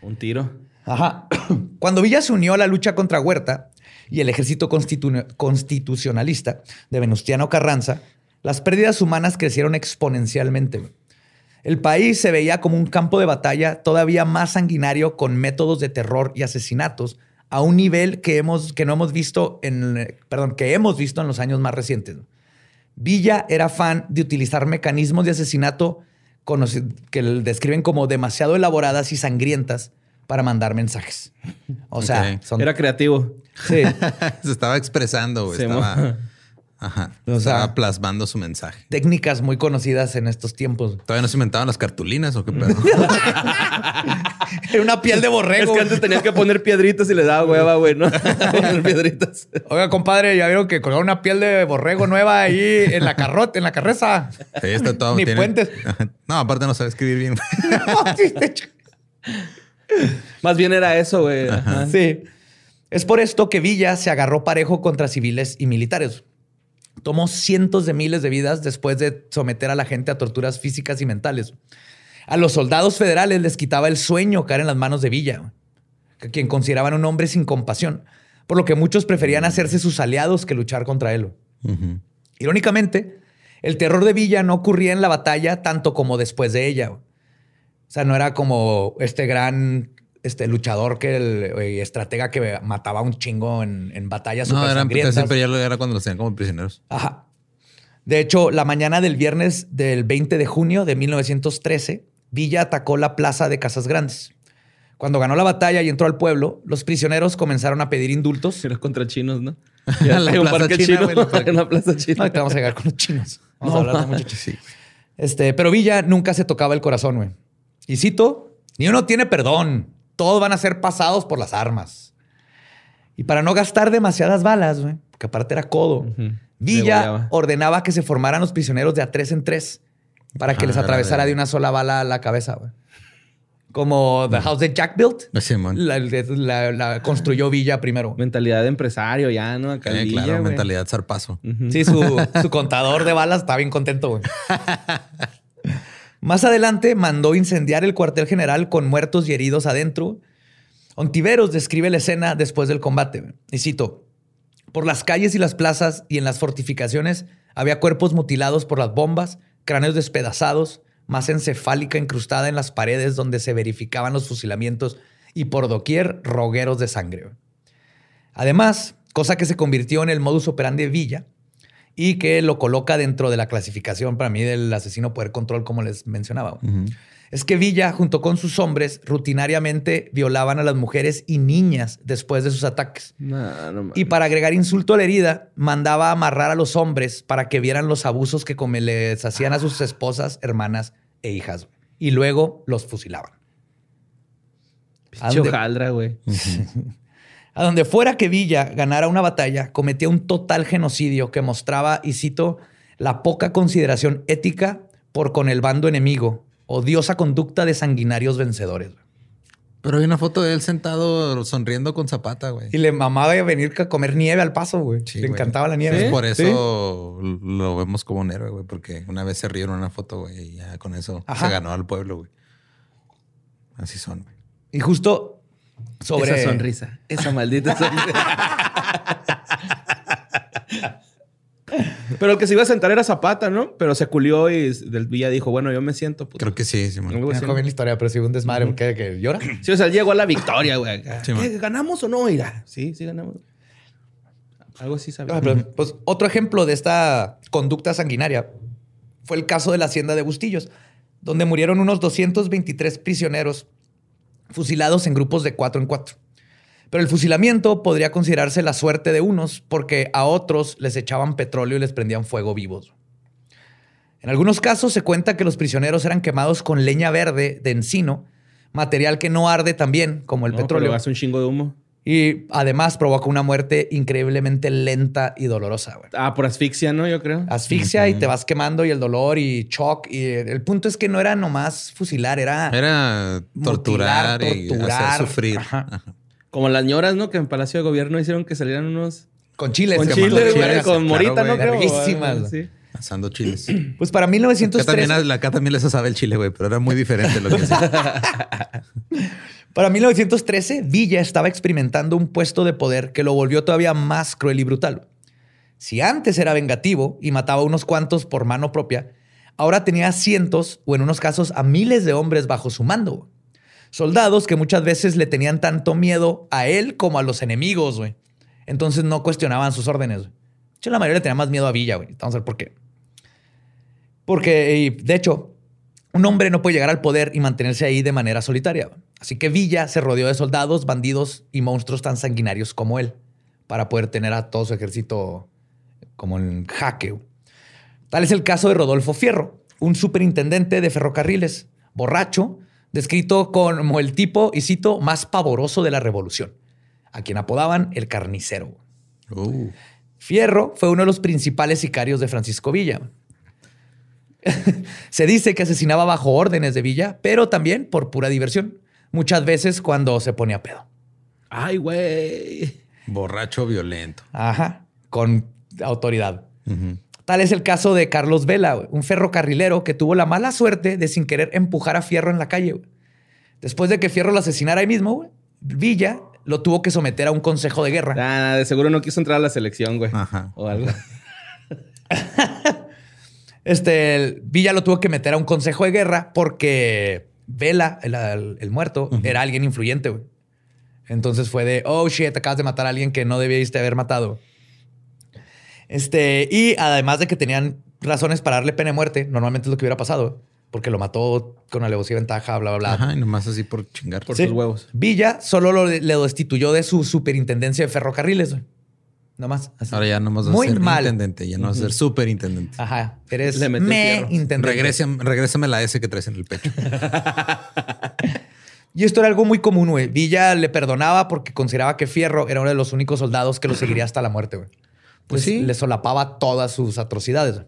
Un tiro.
Ajá. Cuando Villa se unió a la lucha contra Huerta, y el ejército constitucionalista de Venustiano Carranza, las pérdidas humanas crecieron exponencialmente. El país se veía como un campo de batalla todavía más sanguinario con métodos de terror y asesinatos a un nivel que, hemos, que no hemos visto en, perdón, que hemos visto en los años más recientes. Villa era fan de utilizar mecanismos de asesinato que describen como demasiado elaboradas y sangrientas para mandar mensajes. O sea,
era creativo.
Sí.
Se estaba expresando, güey. estaba, ajá, estaba plasmando su mensaje.
Técnicas muy conocidas en estos tiempos.
¿Todavía no se inventaban las cartulinas o qué pedo?
Era una piel de borrego.
Es que antes tenías que poner piedritas y le daba hueva, güey, ¿no? poner
piedritas. Oiga, compadre, ya vieron que colgaron una piel de borrego nueva ahí en la carrota, en la carreza.
Sí, está todo.
Ni puentes.
No, aparte no sabe escribir bien.
Más bien era eso, güey.
Sí. Es por esto que Villa se agarró parejo contra civiles y militares. Tomó cientos de miles de vidas después de someter a la gente a torturas físicas y mentales. A los soldados federales les quitaba el sueño caer en las manos de Villa, a quien consideraban un hombre sin compasión, por lo que muchos preferían hacerse sus aliados que luchar contra él. Irónicamente, el terror de Villa no ocurría en la batalla tanto como después de ella. O sea, no era como este gran este luchador que el, estratega que mataba un chingo en, en batallas
no, eran, siempre ya lo era cuando los tenían como prisioneros.
Ajá. De hecho, la mañana del viernes del 20 de junio de 1913, Villa atacó la plaza de Casas Grandes. Cuando ganó la batalla y entró al pueblo, los prisioneros comenzaron a pedir indultos.
Era contra chinos, ¿no?
Ya la un parque chino, en la plaza china. vamos a llegar con los chinos. Vamos a hablar de. Sí. Este, pero Villa nunca se tocaba el corazón, güey. Y cito, ni uno tiene perdón todos van a ser pasados por las armas. Y para no gastar demasiadas balas, güey, porque aparte era codo, Villa ordenaba que se formaran los prisioneros de a tres en tres para que les atravesara de una sola bala la cabeza, güey. Como The House that Jack Built. La, construyó Villa primero.
Mentalidad de empresario ya, ¿no?
Acá claro, mentalidad zarpazo.
Sí, su, su contador de balas está bien contento, güey. Más adelante mandó incendiar el cuartel general con muertos y heridos adentro. Ontiveros describe la escena después del combate. Y cito, por las calles y las plazas y en las fortificaciones había cuerpos mutilados por las bombas, cráneos despedazados, masa encefálica incrustada en las paredes donde se verificaban los fusilamientos y por doquier rogueros de sangre. Además, cosa que se convirtió en el modus operandi de Villa, y que lo coloca dentro de la clasificación para mí del asesino poder control, como les mencionaba. Es que Villa, junto con sus hombres, rutinariamente violaban a las mujeres y niñas después de sus ataques. y para agregar insulto a la herida, mandaba amarrar a los hombres para que vieran los abusos que les hacían a sus esposas, hermanas e hijas. Y luego los fusilaban.
Güey.
A donde fuera que Villa ganara una batalla, cometía un total genocidio que mostraba, y cito, la poca consideración ética por con el bando enemigo, odiosa conducta de sanguinarios vencedores.
Pero hay una foto de él sentado sonriendo con Zapata, güey.
Y le mamaba venir a comer nieve al paso, güey. le encantaba la nieve.
Por eso lo vemos como un héroe, güey. Porque una vez se rieron una foto, güey, y ya con eso se ganó al pueblo, güey. Así son, güey.
Y justo sobre...
Esa sonrisa, esa maldita sonrisa. Pero el que se iba a sentar era Zapata, ¿no? Pero se culió y del Villa dijo, bueno, yo me siento. puto.
Creo que sí, Simón.
Algo
Me
así,
dejó
¿no?
bien la historia, pero sí un desmadre porque que llora.
Sí, o sea, él llegó a la victoria, güey.
Sí.
¿Qué, ¿Ganamos o no? Mira, sí, sí ganamos. Algo así sabía.
Ah, pero, pues, otro ejemplo de esta conducta sanguinaria fue el caso de la hacienda de Bustillos, donde murieron unos 223 prisioneros fusilados en grupos de cuatro en cuatro. Pero el fusilamiento podría considerarse la suerte de unos porque a otros les echaban petróleo y les prendían fuego vivos. En algunos casos se cuenta que los prisioneros eran quemados con leña verde de encino, material que no arde tan bien como el
No, pero
petróleo.
hace un chingo de humo.
Y además provoca una muerte increíblemente lenta y dolorosa. güey.
Ah, por asfixia, ¿no? Yo creo.
Asfixia y te vas quemando y el dolor y shock. Y el punto es que no era nomás fusilar, era...
Era torturar,
Mutilar,
y
torturar.
hacer sufrir.
Ajá.
Ajá.
Como las ñoras, ¿no? Que en Palacio de Gobierno hicieron que salieran unos...
Con chiles.
Con
se
chile,
llama.
güey.
chiles,
Con
claro,
morita, ¿no? Creo. Sí.
Asando chiles.
Pues para
Acá
1903...
también, acá también les asaba el chile, güey, pero era muy diferente lo que hacía.
Para 1913, Villa estaba experimentando un puesto de poder que lo volvió todavía más cruel y brutal. Si antes era vengativo y mataba a unos cuantos por mano propia, ahora tenía cientos o en unos casos a miles de hombres bajo su mando. Soldados que muchas veces le tenían tanto miedo a él como a los enemigos, güey. Entonces no cuestionaban sus órdenes. De hecho, la mayoría le tenía más miedo a Villa, güey. Vamos a ver por qué. Porque, de hecho, un hombre no puede llegar al poder y mantenerse ahí de manera solitaria. Así que Villa se rodeó de soldados, bandidos y monstruos tan sanguinarios como él para poder tener a todo su ejército como en jaque. Tal es el caso de Rodolfo Fierro, un superintendente de ferrocarriles, borracho, descrito como el tipo, y cito, más pavoroso de la revolución, a quien apodaban el carnicero.
Uh,
Fierro fue uno de los principales sicarios de Francisco Villa. Se dice que asesinaba bajo órdenes de Villa, pero también por pura diversión, muchas veces cuando se ponía pedo.
Ay, güey.
borracho violento.
Ajá, con autoridad. Tal es el caso de Carlos Vela, un ferrocarrilero que tuvo la mala suerte de sin querer empujar a Fierro en la calle. güey. Después de que Fierro lo asesinara ahí mismo, güey, Villa lo tuvo que someter a un consejo de guerra.
Ah, de seguro no quiso entrar a la selección, güey.
Ajá.
O algo.
Este, Villa lo tuvo que meter a un consejo de guerra porque Vela, el, el- el muerto, era alguien influyente. güey. Entonces fue de, oh shit, acabas de matar a alguien que no debiste haber matado. Este, y además de que tenían razones para darle pena de muerte, normalmente es lo que hubiera pasado, porque lo mató con alevosía y ventaja, bla, bla, bla.
Ajá, y nomás así por chingar.
Por
Sí.
sus huevos.
Villa solo lo- le destituyó de su superintendencia de ferrocarriles. güey. Nomás. así.
Ahora ya nomás
Muy
ser
mal.
intendente, ya no va a ser superintendente.
Ajá. Eres
Le
me intendente.
Regrésame, regrésame la S que traes en el pecho.
Y esto era algo muy común, güey. Villa le perdonaba porque consideraba que Fierro era uno de los únicos soldados que lo seguiría hasta la muerte, güey.
Pues sí.
Le solapaba todas sus atrocidades.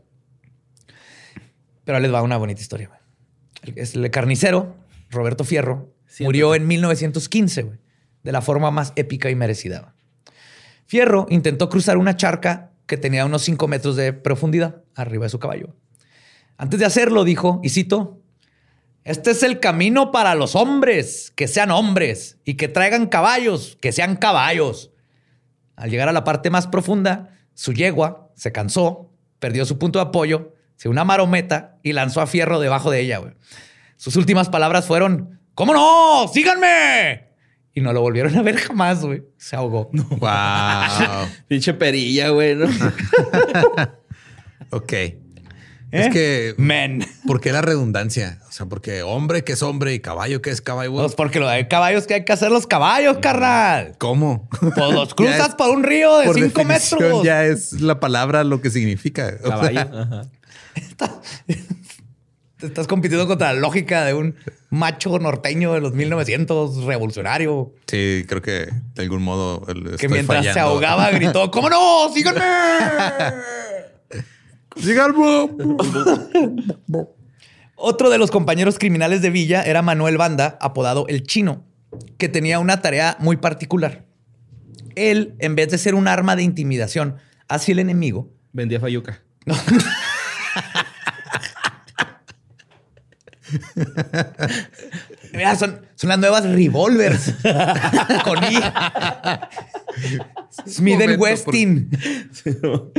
Pero les va una bonita historia, güey. El, carnicero, Roberto Fierro, murió en 1915, güey. De la forma más épica y merecida. güey. Fierro intentó cruzar una charca que tenía unos 5 metros de profundidad arriba de su caballo. Antes de hacerlo, dijo, y cito, este es el camino para los hombres, que sean hombres, y que traigan caballos, que sean caballos. Al llegar a la parte más profunda, su yegua se cansó, perdió su punto de apoyo, se una marometa y lanzó a Fierro debajo de ella. Sus últimas palabras fueron, ¿cómo no? ¡Síganme! Y no lo volvieron a ver jamás, güey. Se ahogó.
wow.
Pinche perilla, güey, ¿no?
Ok.
¿Eh?
Es que,
Men.
¿por qué la redundancia? O sea, porque hombre que es hombre y caballo que es caballo.
Pues porque lo de caballos que hay que hacer los caballos, carnal.
¿Cómo?
Pues los cruzas por un río de
Por
cinco metros.
Ya es la palabra lo que significa. O sea,
Caballo. Ajá.
Estás compitiendo contra la lógica de un macho norteño de los 1900 revolucionario
sí, creo que de algún modo el-
que
estoy
mientras se ahogaba gritó, ¿cómo no? ¡Síganme!
¡Síganme!
Otro de los compañeros criminales de Villa era Manuel Banda, apodado El Chino, que tenía una tarea muy particular. Él, en vez de ser un arma de intimidación hacia el enemigo,
Vendía fayuca.
Mira, son, son las nuevas revolvers. Con I. Smith Westin.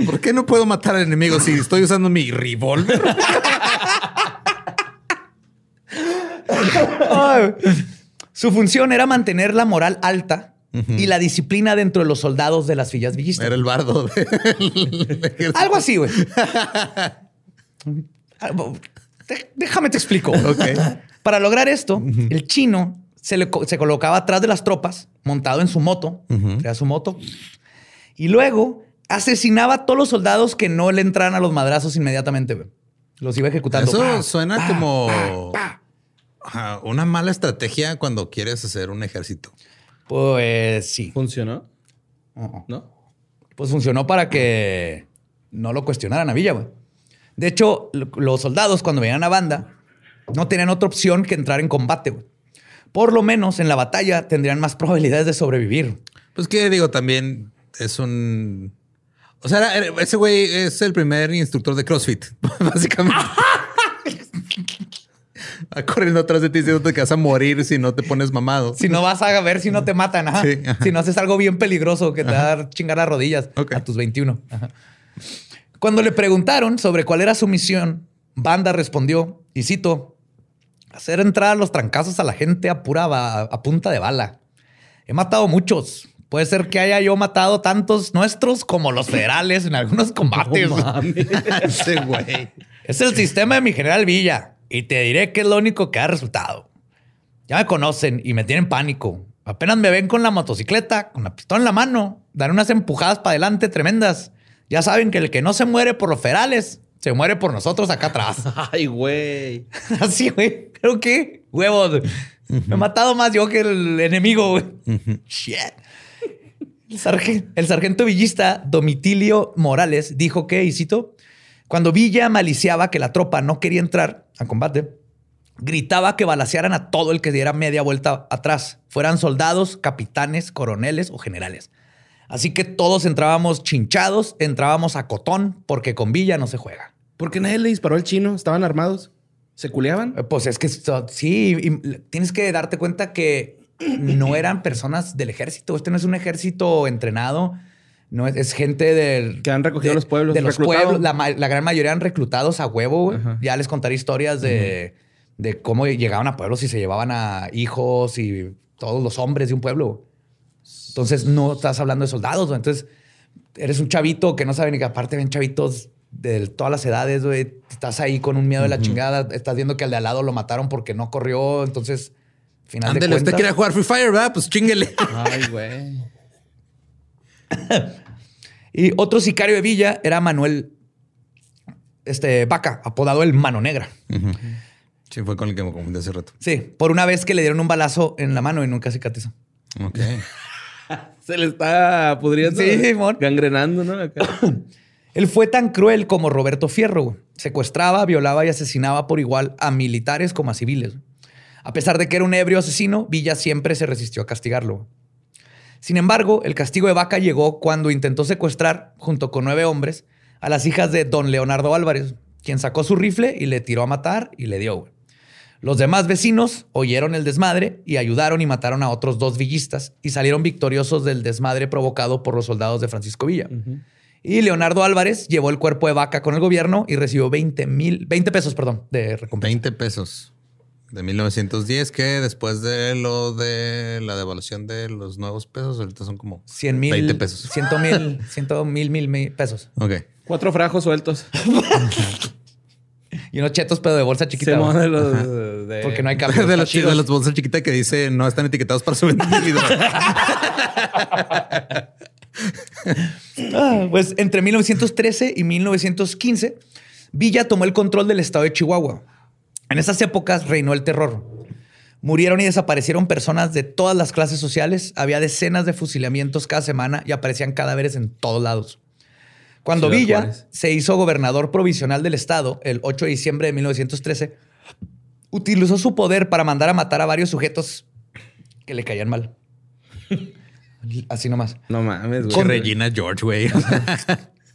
¿Por qué no puedo matar al enemigo si estoy usando mi revólver?
Ay. Su función era mantener la moral alta y la disciplina dentro de los soldados de las villas villistas.
Era el bardo. ejército.
Algo así, güey. Dé- Déjame te explico.
Ok.
Para lograr esto, el chino se, le se colocaba atrás de las tropas, montado en su moto, era su moto, y luego asesinaba a todos los soldados que no le entraran a los madrazos inmediatamente. Los iba ejecutando.
Eso
Pa,
suena
pa,
como
pa, pa.
ajá, una mala estrategia cuando quieres hacer un ejército.
Pues sí.
¿Funcionó? ¿No?
Pues funcionó para que no lo cuestionaran a Villa, güey. De hecho, lo- los soldados cuando venían a banda no tenían otra opción que entrar en combate. Por lo menos en la batalla tendrían más probabilidades de sobrevivir.
Pues que digo, también es un. O sea, ese güey es el primer instructor de CrossFit, básicamente. Va corriendo atrás de ti diciendo que vas a morir si no te pones mamado.
Si no vas a ver si no te matan, ajá.
Sí, ajá.
si no haces algo bien peligroso que te va a dar chingar las rodillas a tus 21. Ajá. Cuando le preguntaron sobre cuál era su misión, Banda respondió, y cito, hacer entrar los trancazos a la gente a pura a punta de bala. He matado muchos. Puede ser que haya yo matado tantos nuestros como los federales en algunos combates.
Ese güey.
Es el sistema de mi general Villa. Y te diré que es lo único que ha resultado. Ya me conocen y me tienen pánico. Apenas me ven con la motocicleta, con la pistola en la mano, dan unas empujadas para adelante tremendas. Ya saben que el que no se muere por los ferales, se muere por nosotros acá atrás.
Ay, güey.
Así, güey. Creo que, huevos. Me he matado más yo que el enemigo, güey. Shit. El, sargen- el sargento villista Domitilio Morales dijo que, y cito, cuando Villa maliciaba que la tropa no quería entrar a combate, gritaba que balacearan a todo el que diera media vuelta atrás, fueran soldados, capitanes, coroneles o generales. Así que todos entrábamos chinchados, entrábamos a cotón, porque con Villa no se juega.
¿Por qué nadie le disparó al chino? ¿Estaban armados? ¿Se culeaban?
Eh, Pues es que so- sí, y tienes que darte cuenta que no eran personas del ejército. Este no es un ejército entrenado. No es, es gente del
Que han recogido
de-
los pueblos,
De los pueblos. La, gran mayoría eran reclutados a huevo. Ya les contaré historias de, de cómo llegaban a pueblos y se llevaban a hijos y todos los hombres de un pueblo. Entonces no estás hablando de soldados. güey. Entonces eres un chavito que no sabe ni que aparte ven chavitos de todas las edades, güey. Estás ahí con un miedo de la chingada. Estás viendo que al de al lado lo mataron porque no corrió. Entonces, final
Ándale,
de
usted
cuentas...
quería jugar Free Fire, ¿verdad? Pues chinguele.
Ay, güey.
Y otro sicario de Villa era Manuel este, Vaca, apodado el Mano Negra.
Sí, fue con el que me confundí hace rato.
Sí, por una vez que le dieron un balazo en la mano y nunca cicatrizó.
Ok.
Se le está pudriendo.
Sí, Simón.
Gangrenando, ¿no? Acá.
Él fue tan cruel como Roberto Fierro. Secuestraba, violaba y asesinaba por igual a militares como a civiles. A pesar de que era un ebrio asesino, Villa siempre se resistió a castigarlo. Sin embargo, el castigo de Vaca llegó cuando intentó secuestrar, junto con nueve hombres, a las hijas de don Leonardo Álvarez, quien sacó su rifle y le tiró a matar y le dio. Los demás vecinos oyeron el desmadre y ayudaron y mataron a otros dos villistas y salieron victoriosos del desmadre provocado por los soldados de Francisco Villa. Y Leonardo Álvarez llevó el cuerpo de vaca con el gobierno y recibió 20 mil, 20 pesos, perdón, de recompensa.
20 pesos de 1910, que después de lo de la devaluación de los nuevos pesos, ahorita son como
100 mil.
20 pesos.
100 mil, 100 mil, mil, mil pesos.
Ok.
Cuatro frajos sueltos.
Y unos chetos, pero de bolsa chiquita.
Se
güey.
de los- de-
Porque no hay cambio.
de, los, de los bolsas chiquitas que dice no están etiquetados para su vendido.
Ah, pues entre 1913 y 1915, Villa tomó el control del estado de Chihuahua. En esas épocas reinó el terror. Murieron y desaparecieron personas de todas las clases sociales. Había decenas de fusilamientos cada semana y aparecían cadáveres en todos lados. Cuando
Ciudad
Villa
Juárez.
se hizo gobernador provisional del estado el 8 de diciembre de 1913, utilizó su poder para mandar a matar a varios sujetos que le caían mal. Así nomás.
No mames, güey.
Regina George, güey.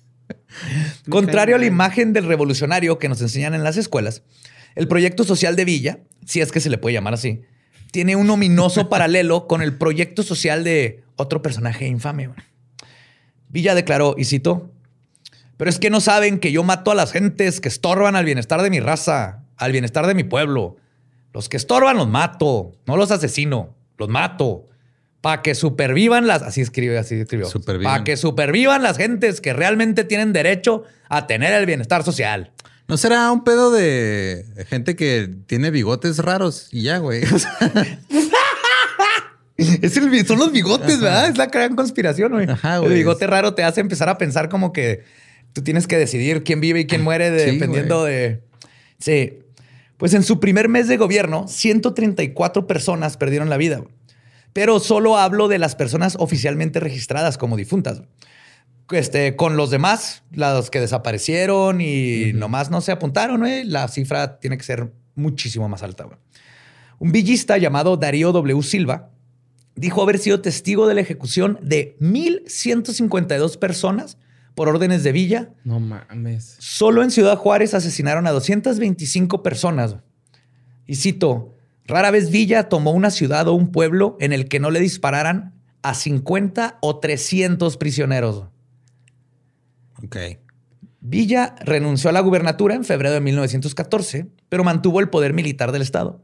Contrario a la imagen del revolucionario que nos enseñan en las escuelas, el proyecto social de Villa, si es que se le puede llamar así, tiene un ominoso paralelo con el proyecto social de otro personaje infame. Villa declaró, y citó, pero es que no saben que yo mato a las gentes que estorban al bienestar de mi raza, al bienestar de mi pueblo. Los que estorban los mato, no los asesino, los mato. Para que supervivan las, así escribe, así escribió. Para que supervivan las gentes que realmente tienen derecho a tener el bienestar social.
¿No será un pedo de gente que tiene bigotes raros y ya, güey?
son los bigotes, ¿verdad? Es la gran conspiración, güey. El bigote raro te hace empezar a pensar como que tú tienes que decidir quién vive y quién muere dependiendo de... Sí. Pues en su primer mes de gobierno, 134 personas perdieron la vida. Pero solo hablo de las personas oficialmente registradas como difuntas. Este, con los demás, los que desaparecieron y nomás no se apuntaron, la cifra tiene que ser muchísimo más alta. Un villista llamado Darío W. Silva dijo haber sido testigo de la ejecución de 1.152 personas por órdenes de Villa.
No mames.
Solo en Ciudad Juárez asesinaron a 225 personas. Y cito, rara vez Villa tomó una ciudad o un pueblo en el que no le dispararan a 50 o 300 prisioneros.
Ok.
Villa renunció a la gubernatura en febrero de 1914, pero mantuvo el poder militar del Estado,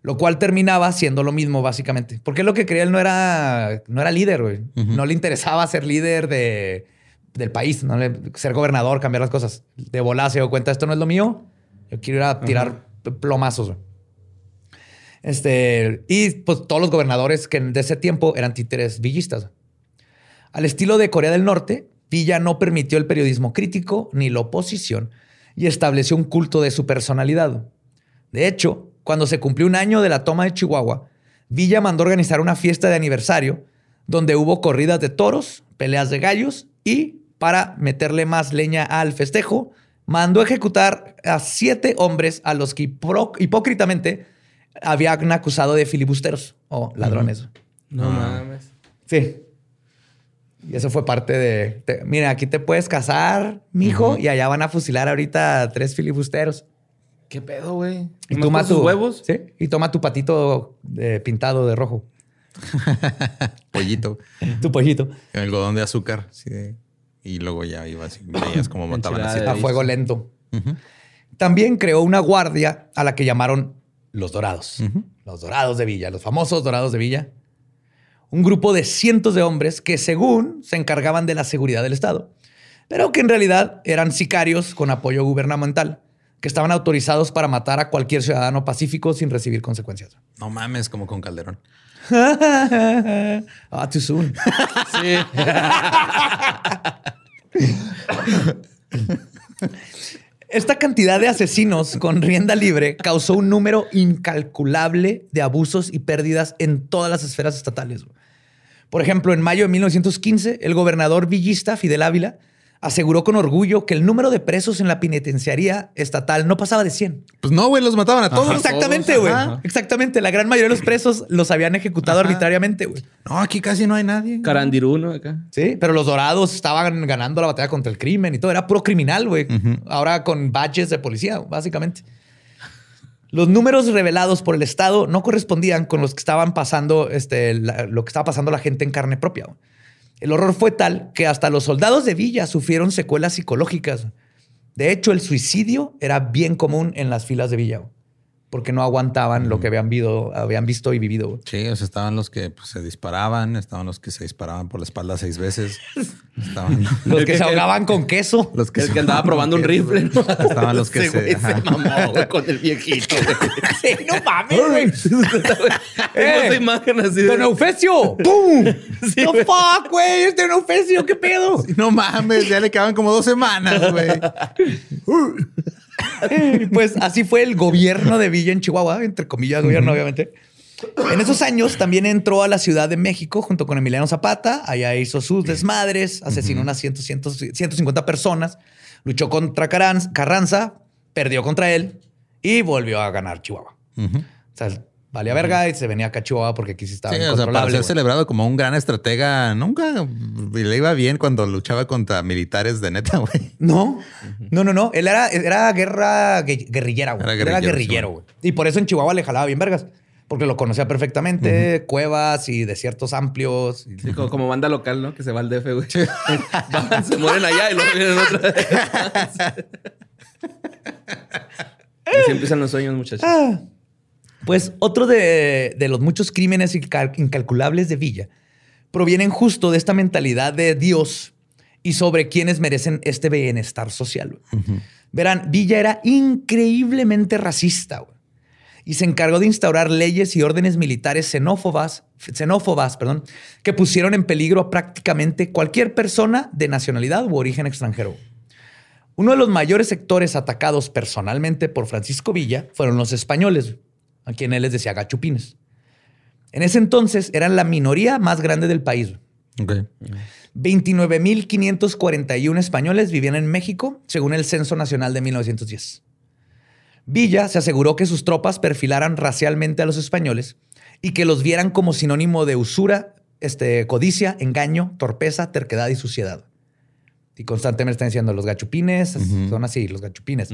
lo cual terminaba siendo lo mismo básicamente, porque lo que creía él no era, no era líder, güey. No le interesaba ser líder de, del país, no ser gobernador, cambiar las cosas. De volada se dio cuenta, esto no es lo mío, yo quiero ir a tirar plomazos. Este, y pues todos los gobernadores que de ese tiempo eran títeres villistas. Al estilo de Corea del Norte, Villa no permitió el periodismo crítico ni la oposición y estableció un culto de su personalidad. De hecho, cuando se cumplió un año de la toma de Chihuahua, Villa mandó organizar una fiesta de aniversario donde hubo corridas de toros, peleas de gallos y, para meterle más leña al festejo, mandó ejecutar a siete hombres a los que hipócritamente habían acusado de filibusteros o ladrones.
No mames.
Sí. Y eso fue parte de, mira, aquí te puedes casar, mijo, y allá van a fusilar ahorita tres filibusteros.
¿Qué pedo, güey?
Y toma tus huevos. Sí. Y toma tu patito eh, pintado de rojo.
pollito.
tu pollito.
El algodón de azúcar. Sí. Y luego ya ibas y veías cómo montaban así.
A fuego lento. También creó una guardia a la que llamaron los Dorados. Los Dorados de Villa, los famosos Dorados de Villa un grupo de cientos de hombres que según se encargaban de la seguridad del Estado, pero que en realidad eran sicarios con apoyo gubernamental, que estaban autorizados para matar a cualquier ciudadano pacífico sin recibir consecuencias.
No mames, como con Calderón.
ah, too soon. sí. Esta cantidad de asesinos con rienda libre causó un número incalculable de abusos y pérdidas en todas las esferas estatales. Por ejemplo, en mayo de 1915, el gobernador villista Fidel Ávila aseguró con orgullo que el número de presos en la penitenciaría estatal no pasaba de 100.
Pues no, güey, los mataban a todos.
Exactamente, güey. Exactamente. La gran mayoría de los presos los habían ejecutado arbitrariamente, güey.
No, aquí casi no hay nadie.
Carandiruno acá.
Sí, pero los dorados estaban ganando la batalla contra el crimen y todo. Era puro criminal, güey. Ahora con badges de policía, básicamente. Los números revelados por el Estado no correspondían con los que estaban pasando, este, lo que estaba pasando la gente en carne propia. El horror fue tal que hasta los soldados de Villa sufrieron secuelas psicológicas. De hecho, el suicidio era bien común en las filas de Villa porque no aguantaban lo que habían, habían visto y vivido.
Sí, o sea, estaban los que pues, se disparaban, estaban los que se disparaban por la espalda seis veces, estaban
los que se ahogaban con queso,
los que, el que andaba probando un rifle,
estaban los que se,
se mamó con el viejito.
sí, no mames, güey.
eh, imagen así.
Don Eufesio, ¡pum! Sí, the fuck, güey, este Don Eufesio, qué pedo.
no mames, ya le quedaban como dos semanas, güey.
pues así fue el gobierno de Villa en Chihuahua, entre comillas, gobierno, obviamente. En esos años también entró a la Ciudad de México junto con Emiliano Zapata. Allá hizo sus desmadres, asesinó unas 150 personas, luchó contra Carranza, perdió contra él y volvió a ganar Chihuahua. O sea, valía verga y se venía a Chihuahua porque aquí sí estaba
sí, o sea, para ser celebrado como un gran estratega, nunca le iba bien cuando luchaba contra militares de neta, güey.
No, no, no, no. Él era, era guerra guerrillera, güey. Era, era guerrillero, güey. Y por eso en Chihuahua le jalaba bien vergas. porque lo conocía perfectamente, cuevas y desiertos amplios.
Sí, como, como, banda local, ¿no? Que se va al DF, güey. se mueren allá y luego vienen otra vez. Así empiezan los sueños, muchachos. Ah,
pues otro de, de, los muchos crímenes incalculables de Villa provienen justo de esta mentalidad de Dios y sobre quienes merecen este bienestar social. Verán, Villa era increíblemente racista. Y se encargó de instaurar leyes y órdenes militares xenófobas, xenófobas perdón, que pusieron en peligro a prácticamente cualquier persona de nacionalidad u origen extranjero. Uno de los mayores sectores atacados personalmente por Francisco Villa fueron los españoles, a quienes él les decía gachupines. En ese entonces eran la minoría más grande del país. 29.541 españoles vivían en México, según el Censo Nacional de 1910. Villa se aseguró que sus tropas perfilaran racialmente a los españoles y que los vieran como sinónimo de usura, este, codicia, engaño, torpeza, terquedad y suciedad. Y constantemente están diciendo los gachupines, son así, los gachupines.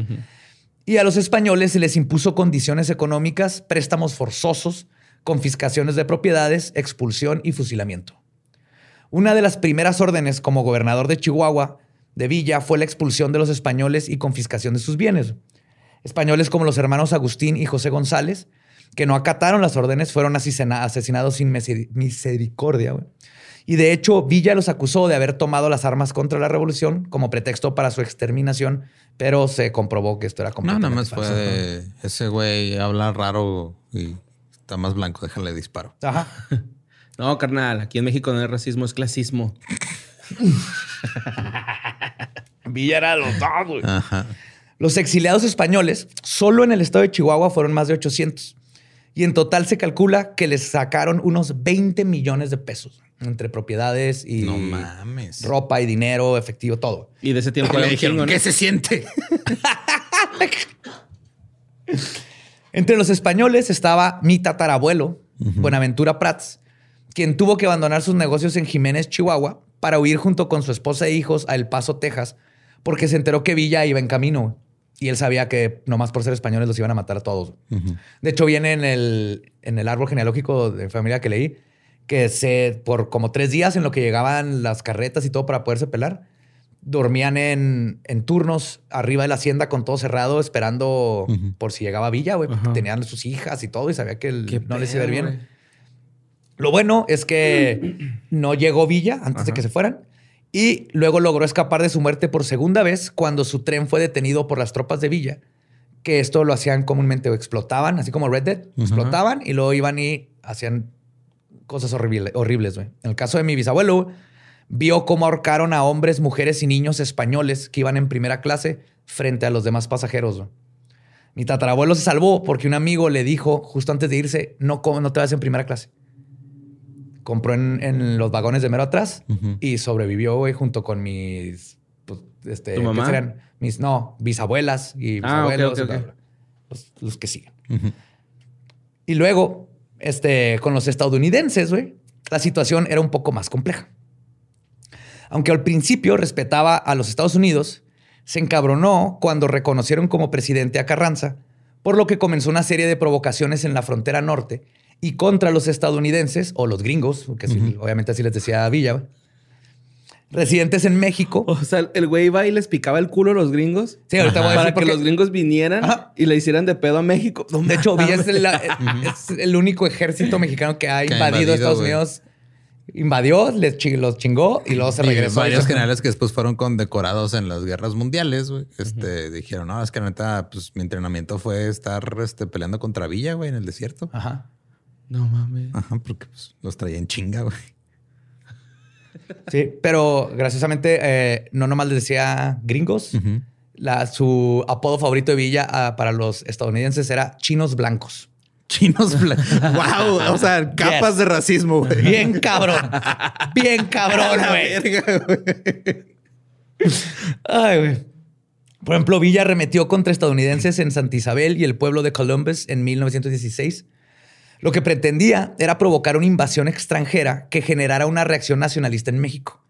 Y a los españoles se les impuso condiciones económicas, préstamos forzosos, confiscaciones de propiedades, expulsión y fusilamiento. Una de las primeras órdenes como gobernador de Chihuahua de Villa fue la expulsión de los españoles y confiscación de sus bienes. Españoles como los hermanos Agustín y José González, que no acataron las órdenes, fueron asesinados sin misericordia. Y de hecho, Villa los acusó de haber tomado las armas contra la revolución como pretexto para su exterminación, pero se comprobó que esto era completamente
No, nada más fue de ese güey habla raro y está más blanco, déjale disparo.
Ajá. No, carnal, aquí en México no hay racismo, es clasismo.
Villa era los dos, güey. Ajá. Los exiliados españoles, solo en el estado de Chihuahua, fueron más de 800. Y en total se calcula que les sacaron unos 20 millones de pesos entre propiedades y ropa y dinero, efectivo, todo.
Y de ese tiempo le dijeron,
¿qué se siente? entre los españoles estaba mi tatarabuelo, Buenaventura Prats, quien tuvo que abandonar sus negocios en Jiménez, Chihuahua, para huir junto con su esposa e hijos a El Paso, Texas, porque se enteró que Villa iba en camino. Y él sabía que nomás por ser españoles los iban a matar a todos. De hecho, viene en el, en el árbol genealógico de familia que leí que se, por como tres días en lo que llegaban las carretas y todo para poderse pelar, dormían en, en turnos arriba de la hacienda con todo cerrado, esperando por si llegaba Villa, güey, porque tenían sus hijas y todo y sabía que no les iba a ir bien. Lo bueno es que no llegó Villa antes de que se fueran y luego logró escapar de su muerte por segunda vez cuando su tren fue detenido por las tropas de Villa, que esto lo hacían comúnmente o explotaban, así como Red Dead, explotaban y luego iban y hacían cosas horribles, horribles. En el caso de mi bisabuelo, vio cómo ahorcaron a hombres, mujeres y niños españoles que iban en primera clase frente a los demás pasajeros. Mi tatarabuelo se salvó porque un amigo le dijo justo antes de irse, no, no te vas en primera clase compró en, los vagones de mero atrás y sobrevivió, güey, junto con mis, pues, este,
¿Tu mamá?
Serían? Mis, no, bisabuelas y
ah,
bisabuelos, Los, que siguen. Y luego, este, con los estadounidenses, güey, la situación era un poco más compleja. Aunque al principio respetaba a los Estados Unidos, se encabronó cuando reconocieron como presidente a Carranza, por lo que comenzó una serie de provocaciones en la frontera norte y contra los estadounidenses o los gringos, que obviamente así les decía Villa, residentes en México.
O sea, el güey iba y les picaba el culo a los gringos.
Sí, ahorita voy a
decir Para que los gringos vinieran y le hicieran de pedo a México.
de hecho, Villa es el, único ejército mexicano que ha invadido, Estados Unidos. Invadió, les los chingó y luego se regresó.
varios generales que después fueron condecorados en las guerras mundiales, güey. Este, dijeron, no, es que neta, pues mi entrenamiento fue estar este, peleando contra Villa, güey, en el desierto.
Ajá.
No mames.
Ajá, porque pues, los traía en chinga, güey.
Sí, pero graciosamente eh, no nomás les decía gringos. la, su apodo favorito de Villa ah, para los estadounidenses era chinos blancos.
Chinos blancos. wow. O sea, capas de racismo, güey.
Bien cabrón. Bien cabrón, güey. Ay, güey. Por ejemplo, Villa arremetió contra estadounidenses en Santa Isabel y el pueblo de Columbus en 1916 lo que pretendía era provocar una invasión extranjera que generara una reacción nacionalista en México.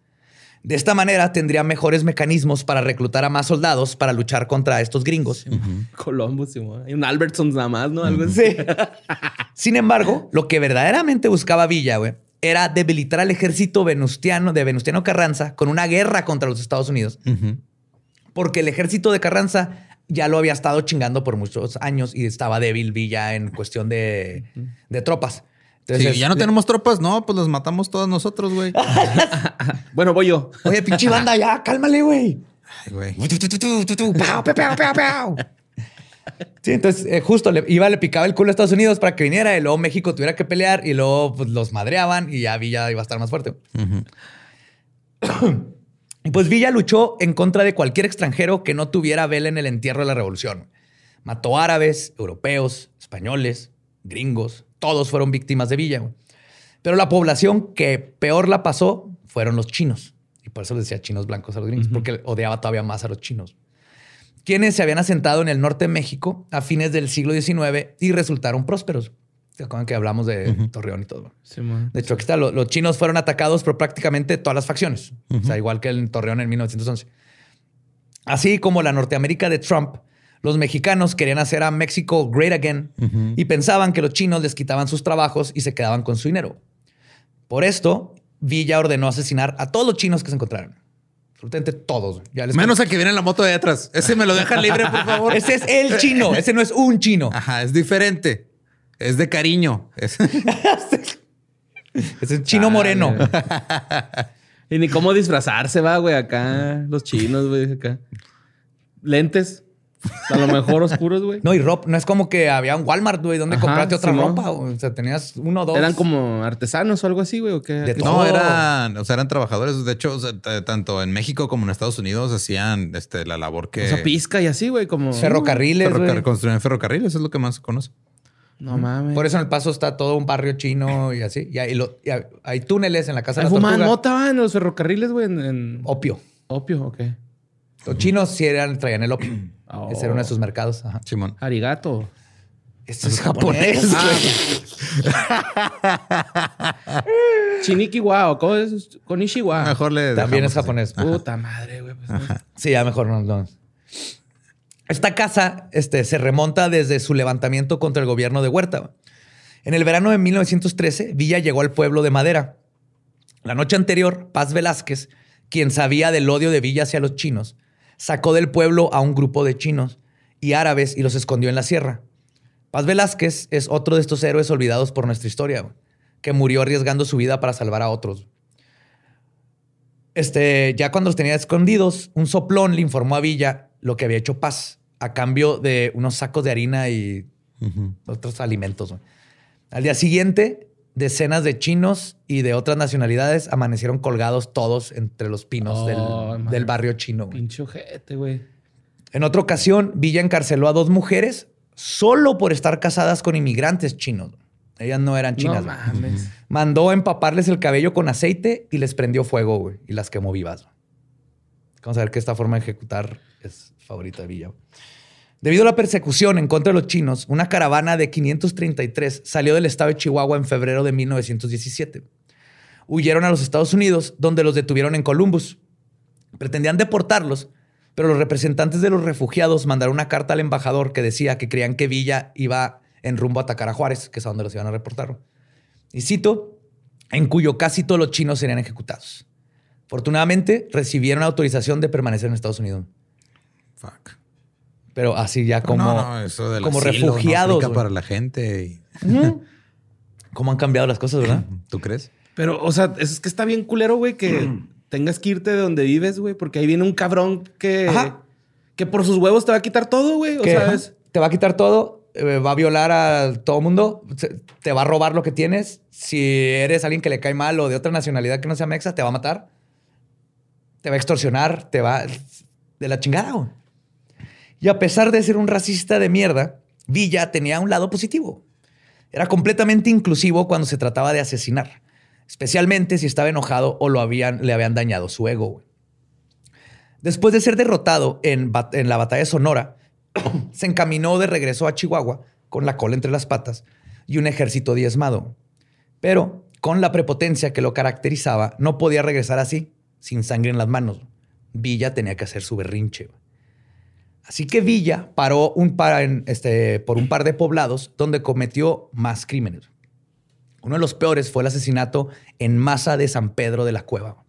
De esta manera tendría mejores mecanismos para reclutar a más soldados para luchar contra estos gringos.
Columbus, sí, mo. Hay un Albertson nada más, ¿no? Algo así.
Sí. Sin embargo, lo que verdaderamente buscaba Villa, güey, era debilitar al ejército venustiano de Venustiano Carranza con una guerra contra los Estados Unidos. Porque el ejército de Carranza ya lo había estado chingando por muchos años y estaba débil Villa en cuestión de, de tropas. Entonces,
Si ya no
le-
tenemos tropas, no, pues las matamos todas nosotros, güey.
Bueno, voy yo.
Oye, pinche banda, ya, cálmale, güey.
Ay, güey.
Sí, entonces eh, justo le iba, le picaba el culo a Estados Unidos para que viniera y luego México tuviera que pelear y luego pues, los madreaban y ya Villa iba a estar más fuerte. y pues Villa luchó en contra de cualquier extranjero que no tuviera vela en el entierro de la revolución. Mató árabes, europeos, españoles, gringos, todos fueron víctimas de Villa. güey. Pero la población que peor la pasó fueron los chinos. Y por eso les decía chinos blancos a los gringos, porque odiaba todavía más a los chinos quienes se habían asentado en el norte de México a fines del siglo XIX y resultaron prósperos. ¿Se acuerdan que hablamos de Torreón y todo?
Sí.
De hecho, aquí está, lo- los, chinos fueron atacados por prácticamente todas las facciones, o sea, igual que en Torreón en 1911. Así como la Norteamérica de Trump, los mexicanos querían hacer a México great again y pensaban que los chinos les quitaban sus trabajos y se quedaban con su dinero. Por esto, Villa ordenó asesinar a todos los chinos que se encontraran. Absolutamente todos. Ya les
Menos a que viene en la moto de atrás. Ese me lo dejan libre, por favor.
Ese es el chino, ese no es un chino.
Ajá, es diferente. Es de cariño. Es-
chino
Ah,
moreno.
Y ni cómo disfrazarse, va, güey, acá. Los chinos, güey, acá. Lentes. A lo mejor oscuros, güey.
No, y ropa, no es como que había un Walmart, güey, donde
Ajá,
compraste otra ropa. O sea, tenías uno o dos.
Eran como artesanos o algo así, güey, o qué.
De
¿Qué-
todo.
No, eran, o sea, eran trabajadores. De hecho, o sea, t- tanto en México como en Estados Unidos hacían este, la labor que
O sea, pizca y así, güey, como.
ferrocarriles,
construían ferrocarriles, es lo que más se conoce.
No mames.
Por eso en el paso está todo un barrio chino y así. Y hay, lo- y hay- hay túneles en la casa de la
fumaban
tortuga.
mota va, en los ferrocarriles, güey, en, en-
Opio.
opio, ok.
Los chinos sí eran, traían el opio.
Oh.
Ese era uno de sus mercados. Ajá.
Simón.
Arigato.
Esto es japonés.
Chinikiwa, ¿cómo es? Konishiwa.
Mejor le
También es
así.
japonés.
Puta madre, güey. pues.
Sí, ya mejor no. no. Esta casa este, se remonta desde su levantamiento contra el gobierno de Huerta. En el verano de 1913, Villa llegó al pueblo de Madera. La noche anterior, Paz Velázquez, quien sabía del odio de Villa hacia los chinos, sacó del pueblo a un grupo de chinos y árabes y los escondió en la sierra. Paz Velázquez es otro de estos héroes olvidados por nuestra historia, que murió arriesgando su vida para salvar a otros. Este, ya cuando los tenía escondidos, un soplón le informó a Villa lo que había hecho Paz a cambio de unos sacos de harina y otros alimentos. Al día siguiente, decenas de chinos y de otras nacionalidades amanecieron colgados todos entre los pinos
Oh,
del, barrio chino.
ojete, güey.
En otra ocasión, Villa encarceló a dos mujeres solo por estar casadas con inmigrantes chinos. Ellas no eran chinas.
No mames.
Mandó empaparles el cabello con aceite y les prendió fuego, güey, y las quemó vivas. Vamos a ver que esta forma de ejecutar es favorita de Villa. Debido a la persecución en contra de los chinos, una caravana de 533 salió del estado de Chihuahua en febrero de 1917. Huyeron a los Estados Unidos, donde los detuvieron en Columbus. Pretendían deportarlos, pero los representantes de los refugiados mandaron una carta al embajador que decía que creían que Villa iba en rumbo a atacar a Juárez, que es a donde los iban a reportar. Y cito, en cuyo casi todos los chinos serían ejecutados. Afortunadamente, recibieron autorización de permanecer en Estados Unidos.
Fuck.
Pero así ya como,
no, no, eso del
como
asilo
refugiados.
para la gente. y-.
¿Cómo han cambiado las cosas, verdad?
¿Tú crees?
Pero, o sea, es que está bien culero, güey, que tengas que irte de donde vives, güey, porque ahí viene un cabrón que,
Ajá.
que por sus huevos te va a quitar todo, güey. O sea,
te va a quitar todo, eh, va a violar a todo mundo, te va a robar lo que tienes. Si eres alguien que le cae mal o de otra nacionalidad que no sea mexa, te va a matar. Te va a extorsionar, te va de la chingada. güey. Y a pesar de ser un racista de mierda, Villa tenía un lado positivo. Era completamente inclusivo cuando se trataba de asesinar, especialmente si estaba enojado o le habían dañado su ego. Después de ser derrotado en, en la batalla de Sonora, se encaminó de regreso a Chihuahua con la cola entre las patas y un ejército diezmado. Pero con la prepotencia que lo caracterizaba, no podía regresar así, sin sangre en las manos. Villa tenía que hacer su berrinche. Así que Villa paró un este, por un par de poblados donde cometió más crímenes. Uno de los peores fue el asesinato en masa de San Pedro de la Cueva.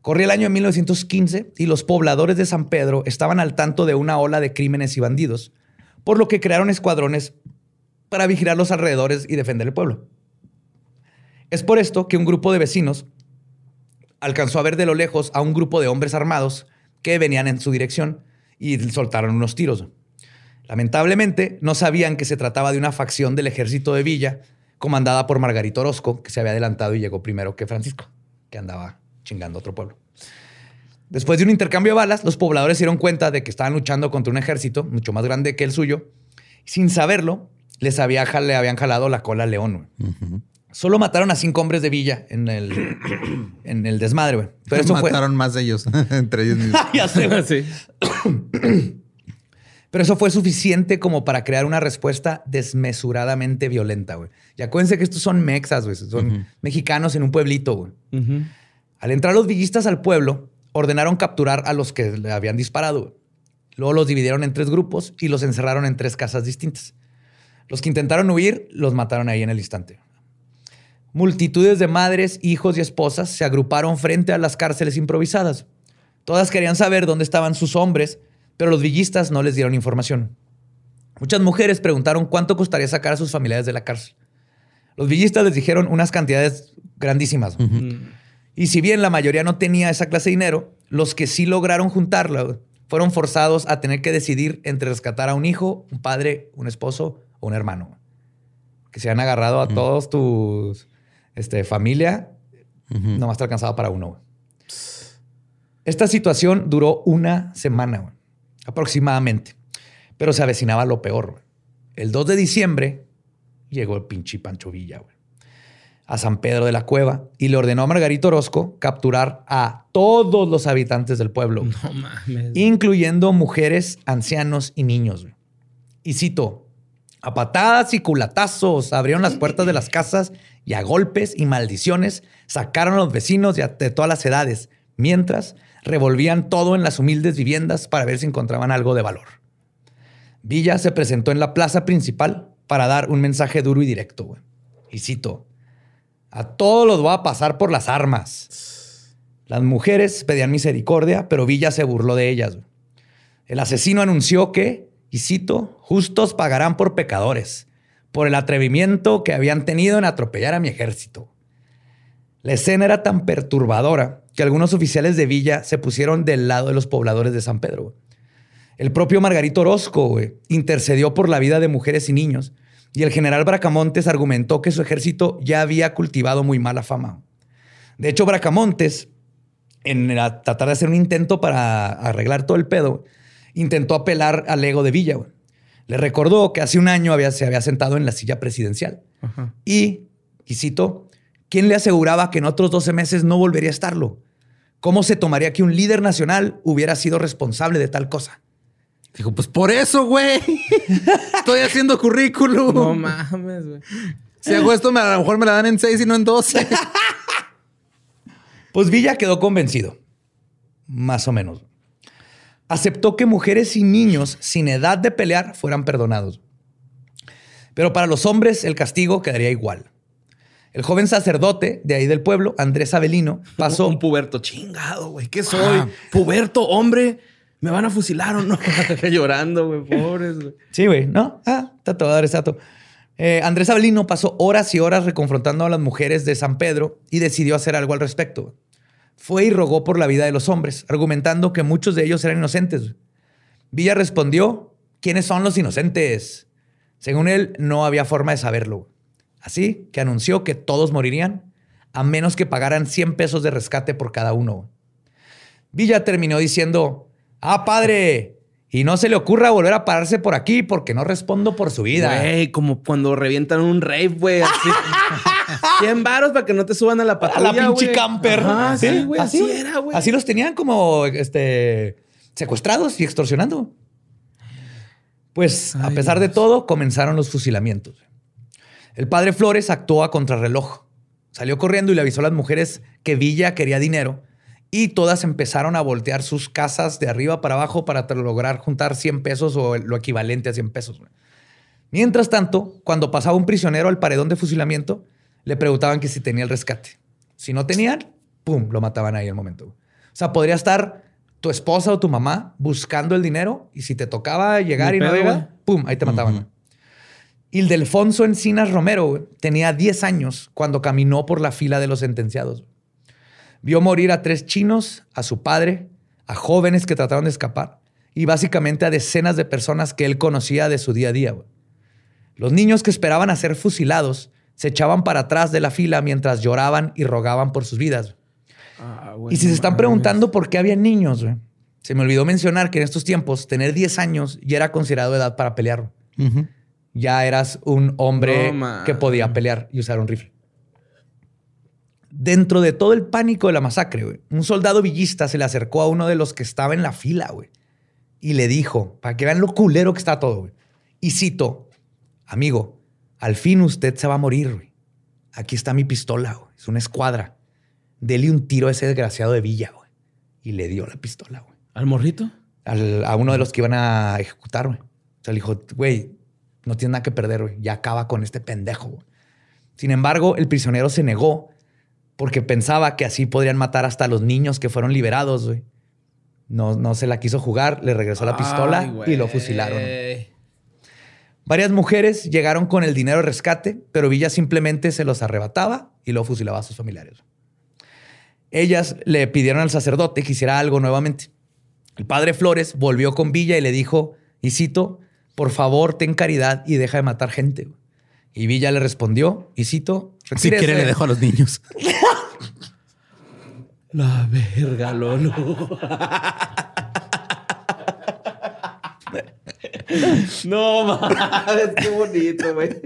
Corría el año 1915 y los pobladores de San Pedro estaban al tanto de una ola de crímenes y bandidos, por lo que crearon escuadrones para vigilar los alrededores y defender el pueblo. Es por esto que un grupo de vecinos alcanzó a ver de lo lejos a un grupo de hombres armados que venían en su dirección y soltaron unos tiros. Lamentablemente, no sabían que se trataba de una facción del ejército de Villa, comandada por Margarito Orozco, que se había adelantado y llegó primero que Francisco, que andaba chingando otro pueblo. Después de un intercambio de balas, los pobladores se dieron cuenta de que estaban luchando contra un ejército mucho más grande que el suyo. Sin saberlo, les había, le habían jalado la cola al león. Solo mataron a cinco hombres de Villa en el, en el desmadre, güey.
Pero eso mataron más de ellos, entre ellos mismos. ya sé, sí.
Pero eso fue suficiente como para crear una respuesta desmesuradamente violenta, güey. Y acuérdense que estos son mexas, güey. Son mexicanos en un pueblito, güey. Al entrar los villistas al pueblo, ordenaron capturar a los que le habían disparado. Luego los dividieron en tres grupos y los encerraron en tres casas distintas. Los que intentaron huir los mataron ahí en el instante. Multitudes de madres, hijos y esposas se agruparon frente a las cárceles improvisadas. Todas querían saber dónde estaban sus hombres, pero los villistas no les dieron información. Muchas mujeres preguntaron cuánto costaría sacar a sus familiares de la cárcel. Los villistas les dijeron unas cantidades grandísimas. Y si bien la mayoría no tenía esa clase de dinero, los que sí lograron juntarla fueron forzados a tener que decidir entre rescatar a un hijo, un padre, un esposo o un hermano. Que se han agarrado a todos tus este, familia, nomás te alcanzaba para uno. Esta situación duró una semana, aproximadamente, pero se avecinaba lo peor. El 2 de diciembre llegó el pinche Pancho Villa a San Pedro de la Cueva y le ordenó a Margarito Orozco capturar a todos los habitantes del pueblo, incluyendo mujeres, ancianos y niños. Y cito, a patadas y culatazos abrieron las puertas de las casas y a golpes y maldiciones sacaron a los vecinos de todas las edades, mientras revolvían todo en las humildes viviendas para ver si encontraban algo de valor. Villa se presentó en la plaza principal para dar un mensaje duro y directo. Y cito, a todos los voy a pasar por las armas. Las mujeres pedían misericordia, pero Villa se burló de ellas. El asesino anunció que y cito, justos pagarán por pecadores, por el atrevimiento que habían tenido en atropellar a mi ejército. La escena era tan perturbadora que algunos oficiales de Villa se pusieron del lado de los pobladores de San Pedro. El propio Margarito Orozco intercedió por la vida de mujeres y niños, y el general Bracamontes argumentó que su ejército ya había cultivado muy mala fama. De hecho, Bracamontes, en tratar de hacer un intento para arreglar todo el pedo, intentó apelar al ego de Villa. Le recordó que hace un año había, se había sentado en la silla presidencial. Y, y cito, ¿quién le aseguraba que en otros 12 meses no volvería a estarlo? ¿Cómo se tomaría que un líder nacional hubiera sido responsable de tal cosa?
Dijo, pues por eso, güey. Estoy haciendo currículum.
No mames, güey.
Si hago esto, a lo mejor me la dan en seis y no en 12.
pues Villa quedó convencido. Más o menos aceptó que mujeres y niños sin edad de pelear fueran perdonados. Pero para los hombres el castigo quedaría igual. El joven sacerdote de ahí del pueblo, Andrés Avelino, pasó...
Un puberto chingado, güey. ¿Qué soy? Ah. Puberto, hombre. ¿Me van a fusilar o no? Llorando, güey. Pobres, güey.
Sí, güey. No. Ah, está todo, está eh, Andrés Avelino pasó horas y horas reconfrontando a las mujeres de San Pedro y decidió hacer algo al respecto fue y rogó por la vida de los hombres, argumentando que muchos de ellos eran inocentes. Villa respondió, ¿quiénes son los inocentes? Según él, no había forma de saberlo. Así que anunció que todos morirían, a menos que pagaran 100 pesos de rescate por cada uno. Villa terminó diciendo, ah, padre, y no se le ocurra volver a pararse por aquí porque no respondo por su vida.
Güey, como cuando revientan un rave, güey. Así. 100 varos para que no te suban a la patrulla,
A la pinche camper.
sí, güey. Así, era, güey.
Así los tenían como este, secuestrados y extorsionando. Pues, a pesar de todo, comenzaron los fusilamientos. El padre Flores actuó a contrarreloj. Salió corriendo y le avisó a las mujeres que Villa quería dinero y todas empezaron a voltear sus casas de arriba para abajo para lograr juntar 100 pesos o lo equivalente a 100 pesos. Mientras tanto, cuando pasaba un prisionero al paredón de fusilamiento, le preguntaban que si tenía el rescate. Si no tenían, ¡pum!, lo mataban ahí al momento. O sea, podría estar tu esposa o tu mamá buscando el dinero y si te tocaba llegar y no llega, ¡pum!, ahí te mataban. Y el Delfonso Encinas Romero tenía 10 años cuando caminó por la fila de los sentenciados. Vio morir a tres chinos, a su padre, a jóvenes que trataron de escapar y básicamente a decenas de personas que él conocía de su día a día. Los niños que esperaban a ser fusilados se echaban para atrás de la fila mientras lloraban y rogaban por sus vidas. Ah, y si se están preguntando por qué había niños, se me olvidó mencionar que en estos tiempos tener 10 años ya era considerado edad para pelear ya eras un hombre que podía pelear y usar un rifle. Dentro de todo el pánico de la masacre, un soldado villista se le acercó a uno de los que estaba en la fila, güey, y le dijo, para que vean lo culero que está todo, güey. Y cito, amigo, al fin usted se va a morir, güey. Aquí está mi pistola, güey. Es una escuadra. Dele un tiro a ese desgraciado de Villa, güey. Y le dio la pistola, güey.
¿Al morrito?
a uno de los que iban a ejecutar, güey. O sea, le dijo, güey, no tiene nada que perder, güey. Ya acaba con este pendejo, Sin embargo, el prisionero se negó porque pensaba que así podrían matar hasta a los niños que fueron liberados, güey. No, no se la quiso jugar, le regresó la pistola y lo fusilaron. Varias mujeres llegaron con el dinero de rescate, pero Villa simplemente se los arrebataba y lo fusilaba a sus familiares. Ellas le pidieron al sacerdote que hiciera algo nuevamente. El padre Flores volvió con Villa y le dijo, y cito, por favor, ten caridad y deja de matar gente. Y Villa le respondió, y cito,
si quiere le dejo a los niños.
La verga, Lolo. no mames, qué bonito, güey.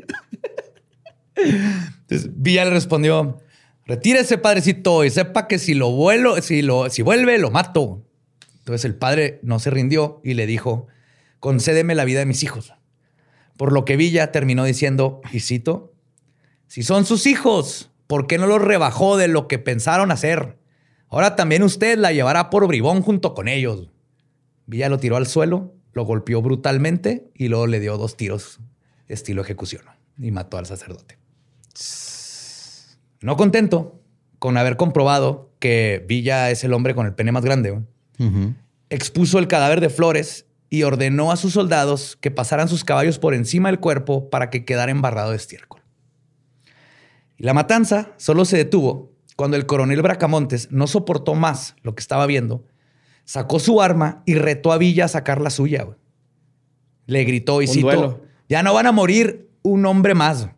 Entonces Villa le respondió: Retírese, padrecito, y sepa que si lo vuelo, si lo, si vuelve, lo mato. Entonces el padre no se rindió y le dijo: concédeme la vida de mis hijos. Por lo que Villa terminó diciendo, y cito, si son sus hijos, ¿por qué no los rebajó de lo que pensaron hacer? Ahora también usted la llevará por bribón junto con ellos. Villa lo tiró al suelo, lo golpeó brutalmente y luego le dio dos tiros estilo ejecución y mató al sacerdote. No contento con haber comprobado que Villa es el hombre con el pene más grande, expuso el cadáver de Flores y ordenó a sus soldados que pasaran sus caballos por encima del cuerpo para que quedara embarrado de estiércol. Y la matanza solo se detuvo cuando el coronel Bracamontes no soportó más lo que estaba viendo, sacó su arma y retó a Villa a sacar la suya. Le gritó y citó, ya no van a morir un hombre más.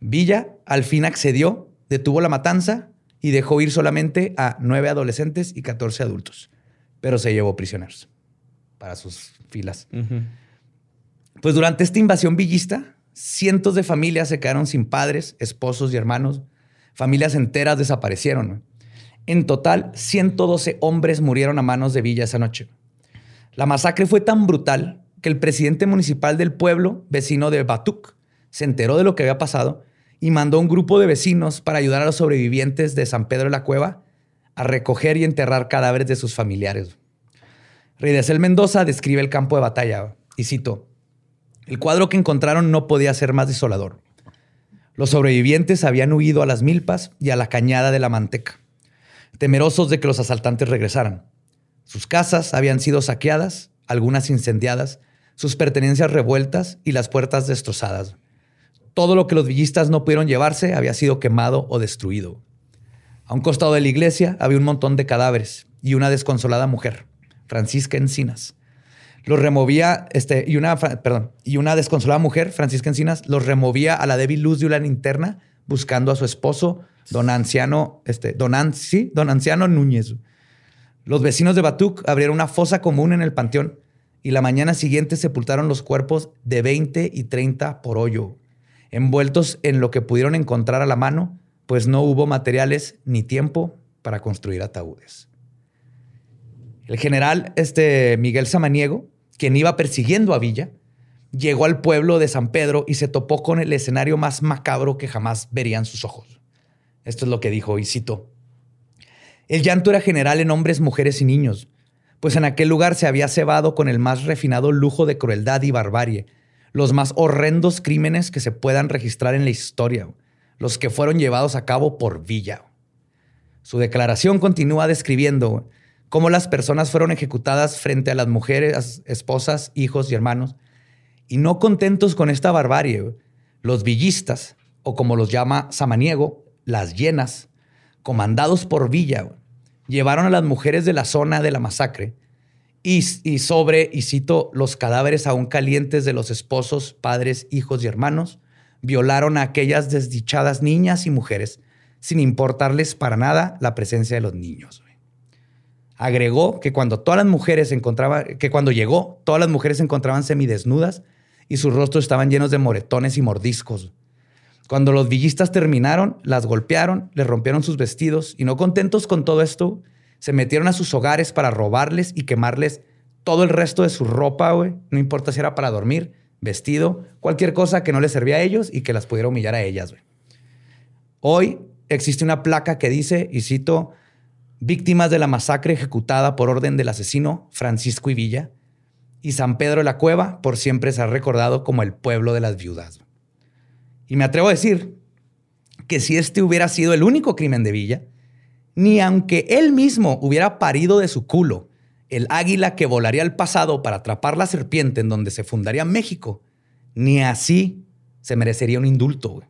Villa al fin accedió, detuvo la matanza y dejó ir solamente a nueve adolescentes y catorce adultos, pero se llevó prisioneros para sus filas. Pues durante esta invasión villista, cientos de familias se quedaron sin padres, esposos y hermanos. Familias enteras desaparecieron. En total, 112 hombres murieron a manos de Villa esa noche. La masacre fue tan brutal que el presidente municipal del pueblo, vecino de Batuk, se enteró de lo que había pasado y mandó un grupo de vecinos para ayudar a los sobrevivientes de San Pedro de la Cueva a recoger y enterrar cadáveres de sus familiares. Ridesel Mendoza describe el campo de batalla y cito, el cuadro que encontraron no podía ser más desolador. Los sobrevivientes habían huido a las milpas y a la cañada de la manteca, temerosos de que los asaltantes regresaran. Sus casas habían sido saqueadas, algunas incendiadas, sus pertenencias revueltas y las puertas destrozadas. Todo lo que los villistas no pudieron llevarse había sido quemado o destruido. A un costado de la iglesia había un montón de cadáveres y una desconsolada mujer. Francisca Encinas. Los removía, este, y una, perdón, y una desconsolada mujer, Francisca Encinas, los removía a la débil luz de una linterna buscando a su esposo, don Anciano, este, don, don Anciano Núñez. Los vecinos de Batuc abrieron una fosa común en el panteón y la mañana siguiente sepultaron los cuerpos de 20 y 30 por hoyo, envueltos en lo que pudieron encontrar a la mano, pues no hubo materiales ni tiempo para construir ataúdes. El general este, Miguel Samaniego, quien iba persiguiendo a Villa, llegó al pueblo de San Pedro y se topó con el escenario más macabro que jamás verían sus ojos. Esto es lo que dijo, y cito. El llanto era general en hombres, mujeres y niños, pues en aquel lugar se había cebado con el más refinado lujo de crueldad y barbarie, los más horrendos crímenes que se puedan registrar en la historia, los que fueron llevados a cabo por Villa. Su declaración continúa describiendo cómo las personas fueron ejecutadas frente a las mujeres, esposas, hijos y hermanos, y no contentos con esta barbarie, los villistas, o como los llama Samaniego, las llenas, comandados por Villa, llevaron a las mujeres de la zona de la masacre y, sobre, y cito, los cadáveres aún calientes de los esposos, padres, hijos y hermanos, violaron a aquellas desdichadas niñas y mujeres sin importarles para nada la presencia de los niños. Agregó que cuando todas las mujeres que cuando llegó, todas las mujeres se encontraban semidesnudas y sus rostros estaban llenos de moretones y mordiscos. Cuando los villistas terminaron, las golpearon, les rompieron sus vestidos y no contentos con todo esto, se metieron a sus hogares para robarles y quemarles todo el resto de su ropa, güey. No importa si era para dormir, vestido, cualquier cosa que no les servía a ellos y que las pudiera humillar a ellas, güey. Hoy existe una placa que dice, y cito, víctimas de la masacre ejecutada por orden del asesino Francisco Villa, y San Pedro de la Cueva por siempre se ha recordado como el pueblo de las viudas. Y me atrevo a decir que si este hubiera sido el único crimen de Villa, ni aunque él mismo hubiera parido de su culo el águila que volaría al pasado para atrapar la serpiente en donde se fundaría México, ni así se merecería un indulto.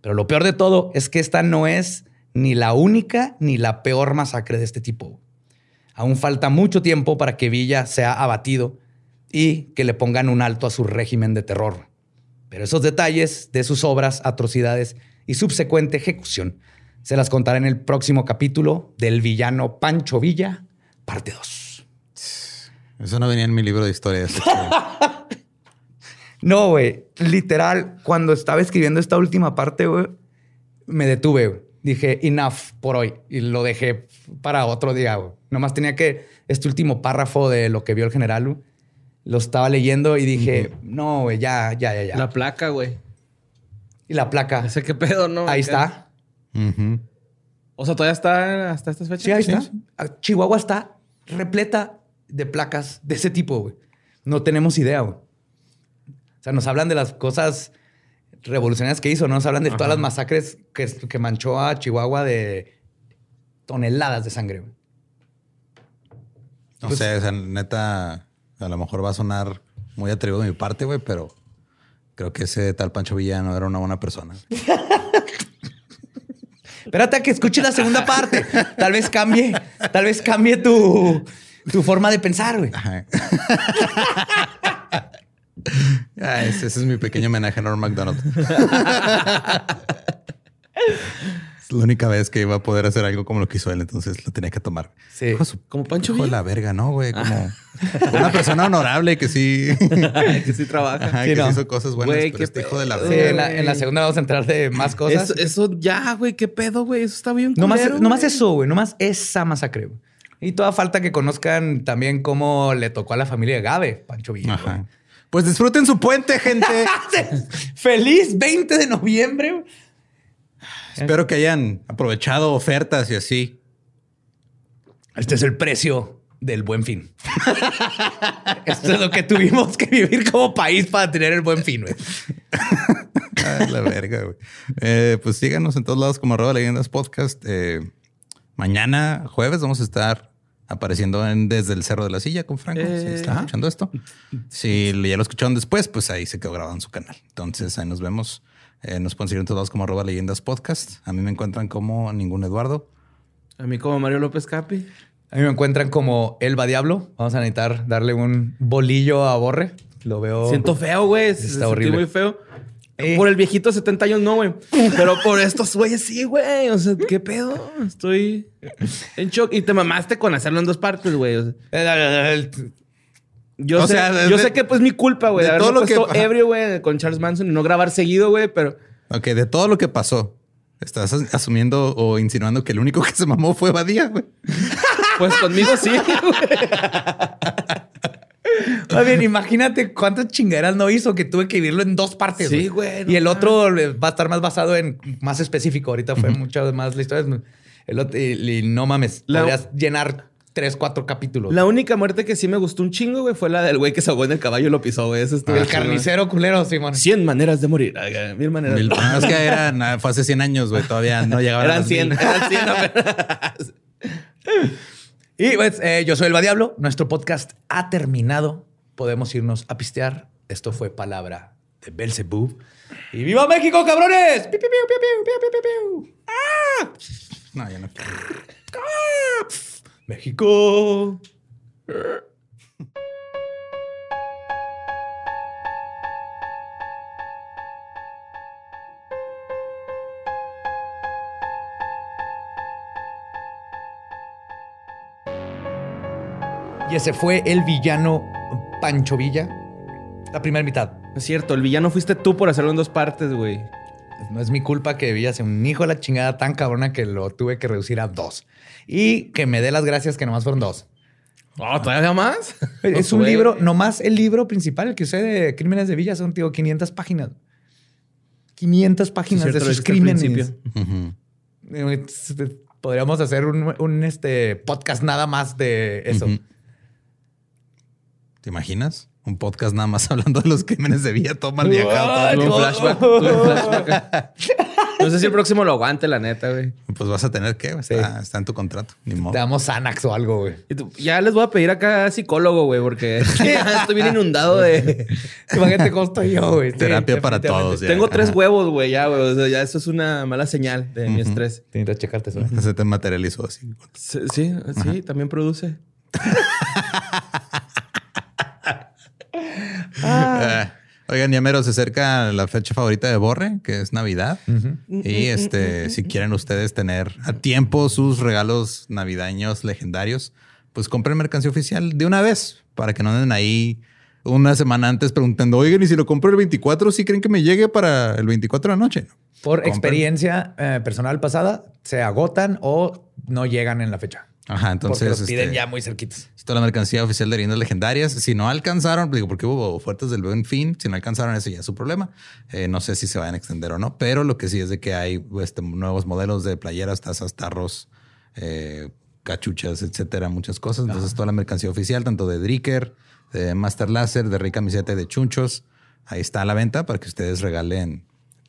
Pero lo peor de todo es que esta no es ni la única ni la peor masacre de este tipo. Aún falta mucho tiempo para que Villa sea abatido y que le pongan un alto a su régimen de terror. Pero esos detalles de sus obras, atrocidades y subsecuente ejecución se las contaré en el próximo capítulo del villano Pancho Villa, parte 2.
Eso no venía en mi libro de historias.
no, güey. Literal, cuando estaba escribiendo esta última parte, güey, me detuve. Dije, enough por hoy. Y lo dejé para otro día, güey. Nomás tenía que, este último párrafo de lo que vio el general, lo estaba leyendo y dije, no, güey, ya, ya, ya, ya.
La placa, güey.
Y la placa.
Ese qué pedo, ¿no?
Ahí está.
O sea, todavía está hasta estas fechas.
Sí, ahí está. Ah, Chihuahua está repleta de placas de ese tipo, güey. No tenemos idea, güey. O sea, nos hablan de las cosas revolucionarias que hizo, ¿no? Nos hablan de todas las masacres que, que manchó a Chihuahua de toneladas de sangre, güey.
No pues sé, o sea, neta, a lo mejor va a sonar muy atrevido de mi parte, güey, pero creo que ese tal Pancho Villano era una buena persona.
Espérate a que escuche la segunda parte. Tal vez cambie, tal vez cambie tu, tu forma de pensar, güey.
Ah, ese, ese, es mi pequeño homenaje a Norm MacDonald. Es la única vez que iba a poder hacer algo como lo que hizo él, entonces lo tenía que tomar.
Sí.
como Pancho
Hijo de la verga, ¿no, güey? Como una persona honorable que sí...
que sí trabaja.
que hizo cosas buenas, pero este hijo de la
verga. Sí, en la, segunda vamos a entrar de más cosas.
Eso, ya, güey, qué pedo, güey. Eso está bien
No más, no más eso, güey. No más esa masacre, güey. Y toda falta que conozcan también cómo le tocó a la familia de Gabe, Pancho Villa. Ajá.
Pues disfruten su puente, gente.
¡Feliz 20 de noviembre!
Espero que hayan aprovechado ofertas y así.
Este es el precio del buen fin. Esto es lo que tuvimos que vivir como país para tener el buen fin, güey.
la verga, güey. Eh, pues síganos en todos lados como arroba leyendas podcast. Eh, mañana, jueves, vamos a estar apareciendo en Desde el Cerro de la Silla con Franco. si eh, están escuchando esto. Si ya lo escucharon después, pues ahí se quedó grabado en su canal. Entonces ahí nos vemos. Eh, nos pueden seguir en todos como arroba leyendas podcast. A mí me encuentran como ningún Eduardo.
A mí como Mario López Capi.
A mí me encuentran como Elba Diablo. Vamos a necesitar darle un bolillo a Borre. Lo veo.
Siento feo, güey. Está horrible. muy feo. Eh. Por el viejito de 70 años no, güey. Pero por estos güeyes sí, güey. O sea, ¿qué pedo? Estoy en shock. Y te mamaste con hacerlo en dos partes, güey. Yo, sé, yo sé que pues mi culpa, güey, de, todo lo que ebrio, güey, con Charles Manson y no grabar seguido, güey, pero...
Ok, de todo lo que pasó, estás asumiendo o insinuando que el único que se mamó fue Badía, güey.
Pues conmigo sí,
güey. bien, imagínate cuántas chingaderas no hizo que tuve que vivirlo en dos partes.
Sí, güey.
y el otro va a estar más basado en más específico. Ahorita fue mucho más la historia. y, no mames, podrías llenar tres, cuatro capítulos.
La única muerte que sí me gustó un chingo, güey, fue la del güey que se ahogó en el caballo y lo pisó, güey.
el carnicero culero, Simón.
Cien maneras de morir. Mil maneras. Mil,
es que eran, fue hace 100 años, güey. Todavía no llegaba
eran a 100, eran 100
Y pues, eh, yo soy el Diablo. Nuestro podcast ha terminado. Podemos irnos a pistear. Esto fue Palabra de Belzebub. ¡Y viva México, cabrones! ¡Piu, piu, piu, ¡Ah! No, ya no México. Y ese fue el villano Pancho Villa. La primera mitad.
Es cierto, el villano fuiste tú por hacerlo en dos partes, güey.
No es mi culpa que Villa sea un hijo de la chingada tan cabrona que lo tuve que reducir a dos. Y que me dé las gracias que nomás fueron dos.
Oh, ¿todavía más?
Es un libro, nomás el libro principal, el que usé de Crímenes de Villa, son, tío, 500 páginas. 500 páginas de sus crímenes. Podríamos hacer un, este, podcast nada más de eso.
¿Te imaginas? Un podcast nada más hablando de los crímenes de Villa, toma el viajado.
un flashback. No sé si el próximo lo aguante, la neta, güey.
Pues vas a tener que, está, está, en tu contrato. Ni modo.
Te damos Anax o algo, güey.
Ya les voy a pedir acá psicólogo, güey, porque estoy bien inundado de.
Imagínate cómo estoy yo, güey.
Terapia para todos.
Tengo tres huevos, güey, ya, güey. O sea, ya eso es una mala señal de mi estrés.
Tienes que checarte eso.
Se te materializó así.
Sí, sí, también produce.
Ah. Oigan, Yamero, se acerca la fecha favorita de Borre, que es Navidad. Y este, si quieren ustedes tener a tiempo sus regalos navideños legendarios, pues compren mercancía oficial de una vez para que no anden ahí una semana antes preguntando, oigan, y si lo compro el 24, ¿sí creen que me llegue para el 24 de la noche?
Por experiencia eh, personal pasada, se agotan o no llegan en la fecha.
Ajá, entonces.
Porque los piden este, ya muy cerquitos.
Esto la mercancía oficial de leyendas legendarias. Si no alcanzaron, digo, porque hubo ofertas del buen fin. Si no alcanzaron, eso ya es su problema. Eh, no sé si se van a extender o no, pero lo que sí es de que hay este, nuevos modelos de playeras, tazas, tarros, eh, cachuchas, etcétera, muchas cosas. Entonces, toda la mercancía oficial, tanto de Dricker, de Master Laser, de Rica Camiseta y de Chunchos, ahí está a la venta para que ustedes regalen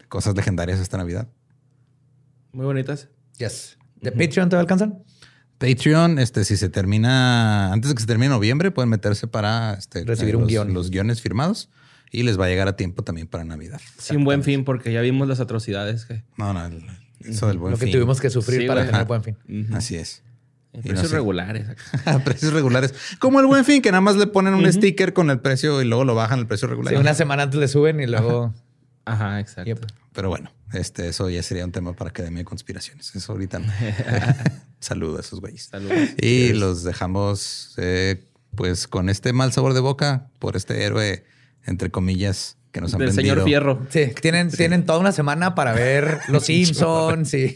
cosas legendarias esta Navidad.
Muy bonitas.
Yes. ¿De Patreon te alcanzan?
Patreon, este, si se termina, antes de que se termine noviembre, pueden meterse para este,
recibir un
los,
guion.
los guiones firmados y les va a llegar a tiempo también para Navidad.
Sin buen fin, porque ya vimos las atrocidades que.
No, no, eso del buen
fin. Lo que tuvimos que sufrir para tener buen fin.
Así es.
precios regulares.
precios regulares. Como el buen fin, que nada más le ponen un sticker con el precio y luego lo bajan el precio regular.
una semana antes le suben y luego.
Ajá, exacto.
Pero bueno, este, eso ya sería un tema para Academia de Conspiraciones. Eso ahorita no. Saludos a esos güeyes. Saludos. Y los dejamos eh, pues con este mal sabor de boca por este héroe, entre comillas, que nos han Del
señor Fierro.
Sí, tienen, tienen toda una semana para ver Los Simpsons y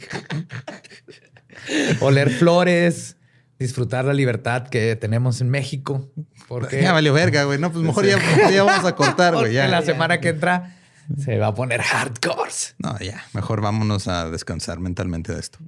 oler flores disfrutar la libertad que tenemos en México. Porque
ya valió verga, güey. No, pues mejor ya, ya vamos a cortar, güey. Ya.
la semana que entra se va a poner hardcore.
No, ya. Mejor vámonos a descansar mentalmente de esto.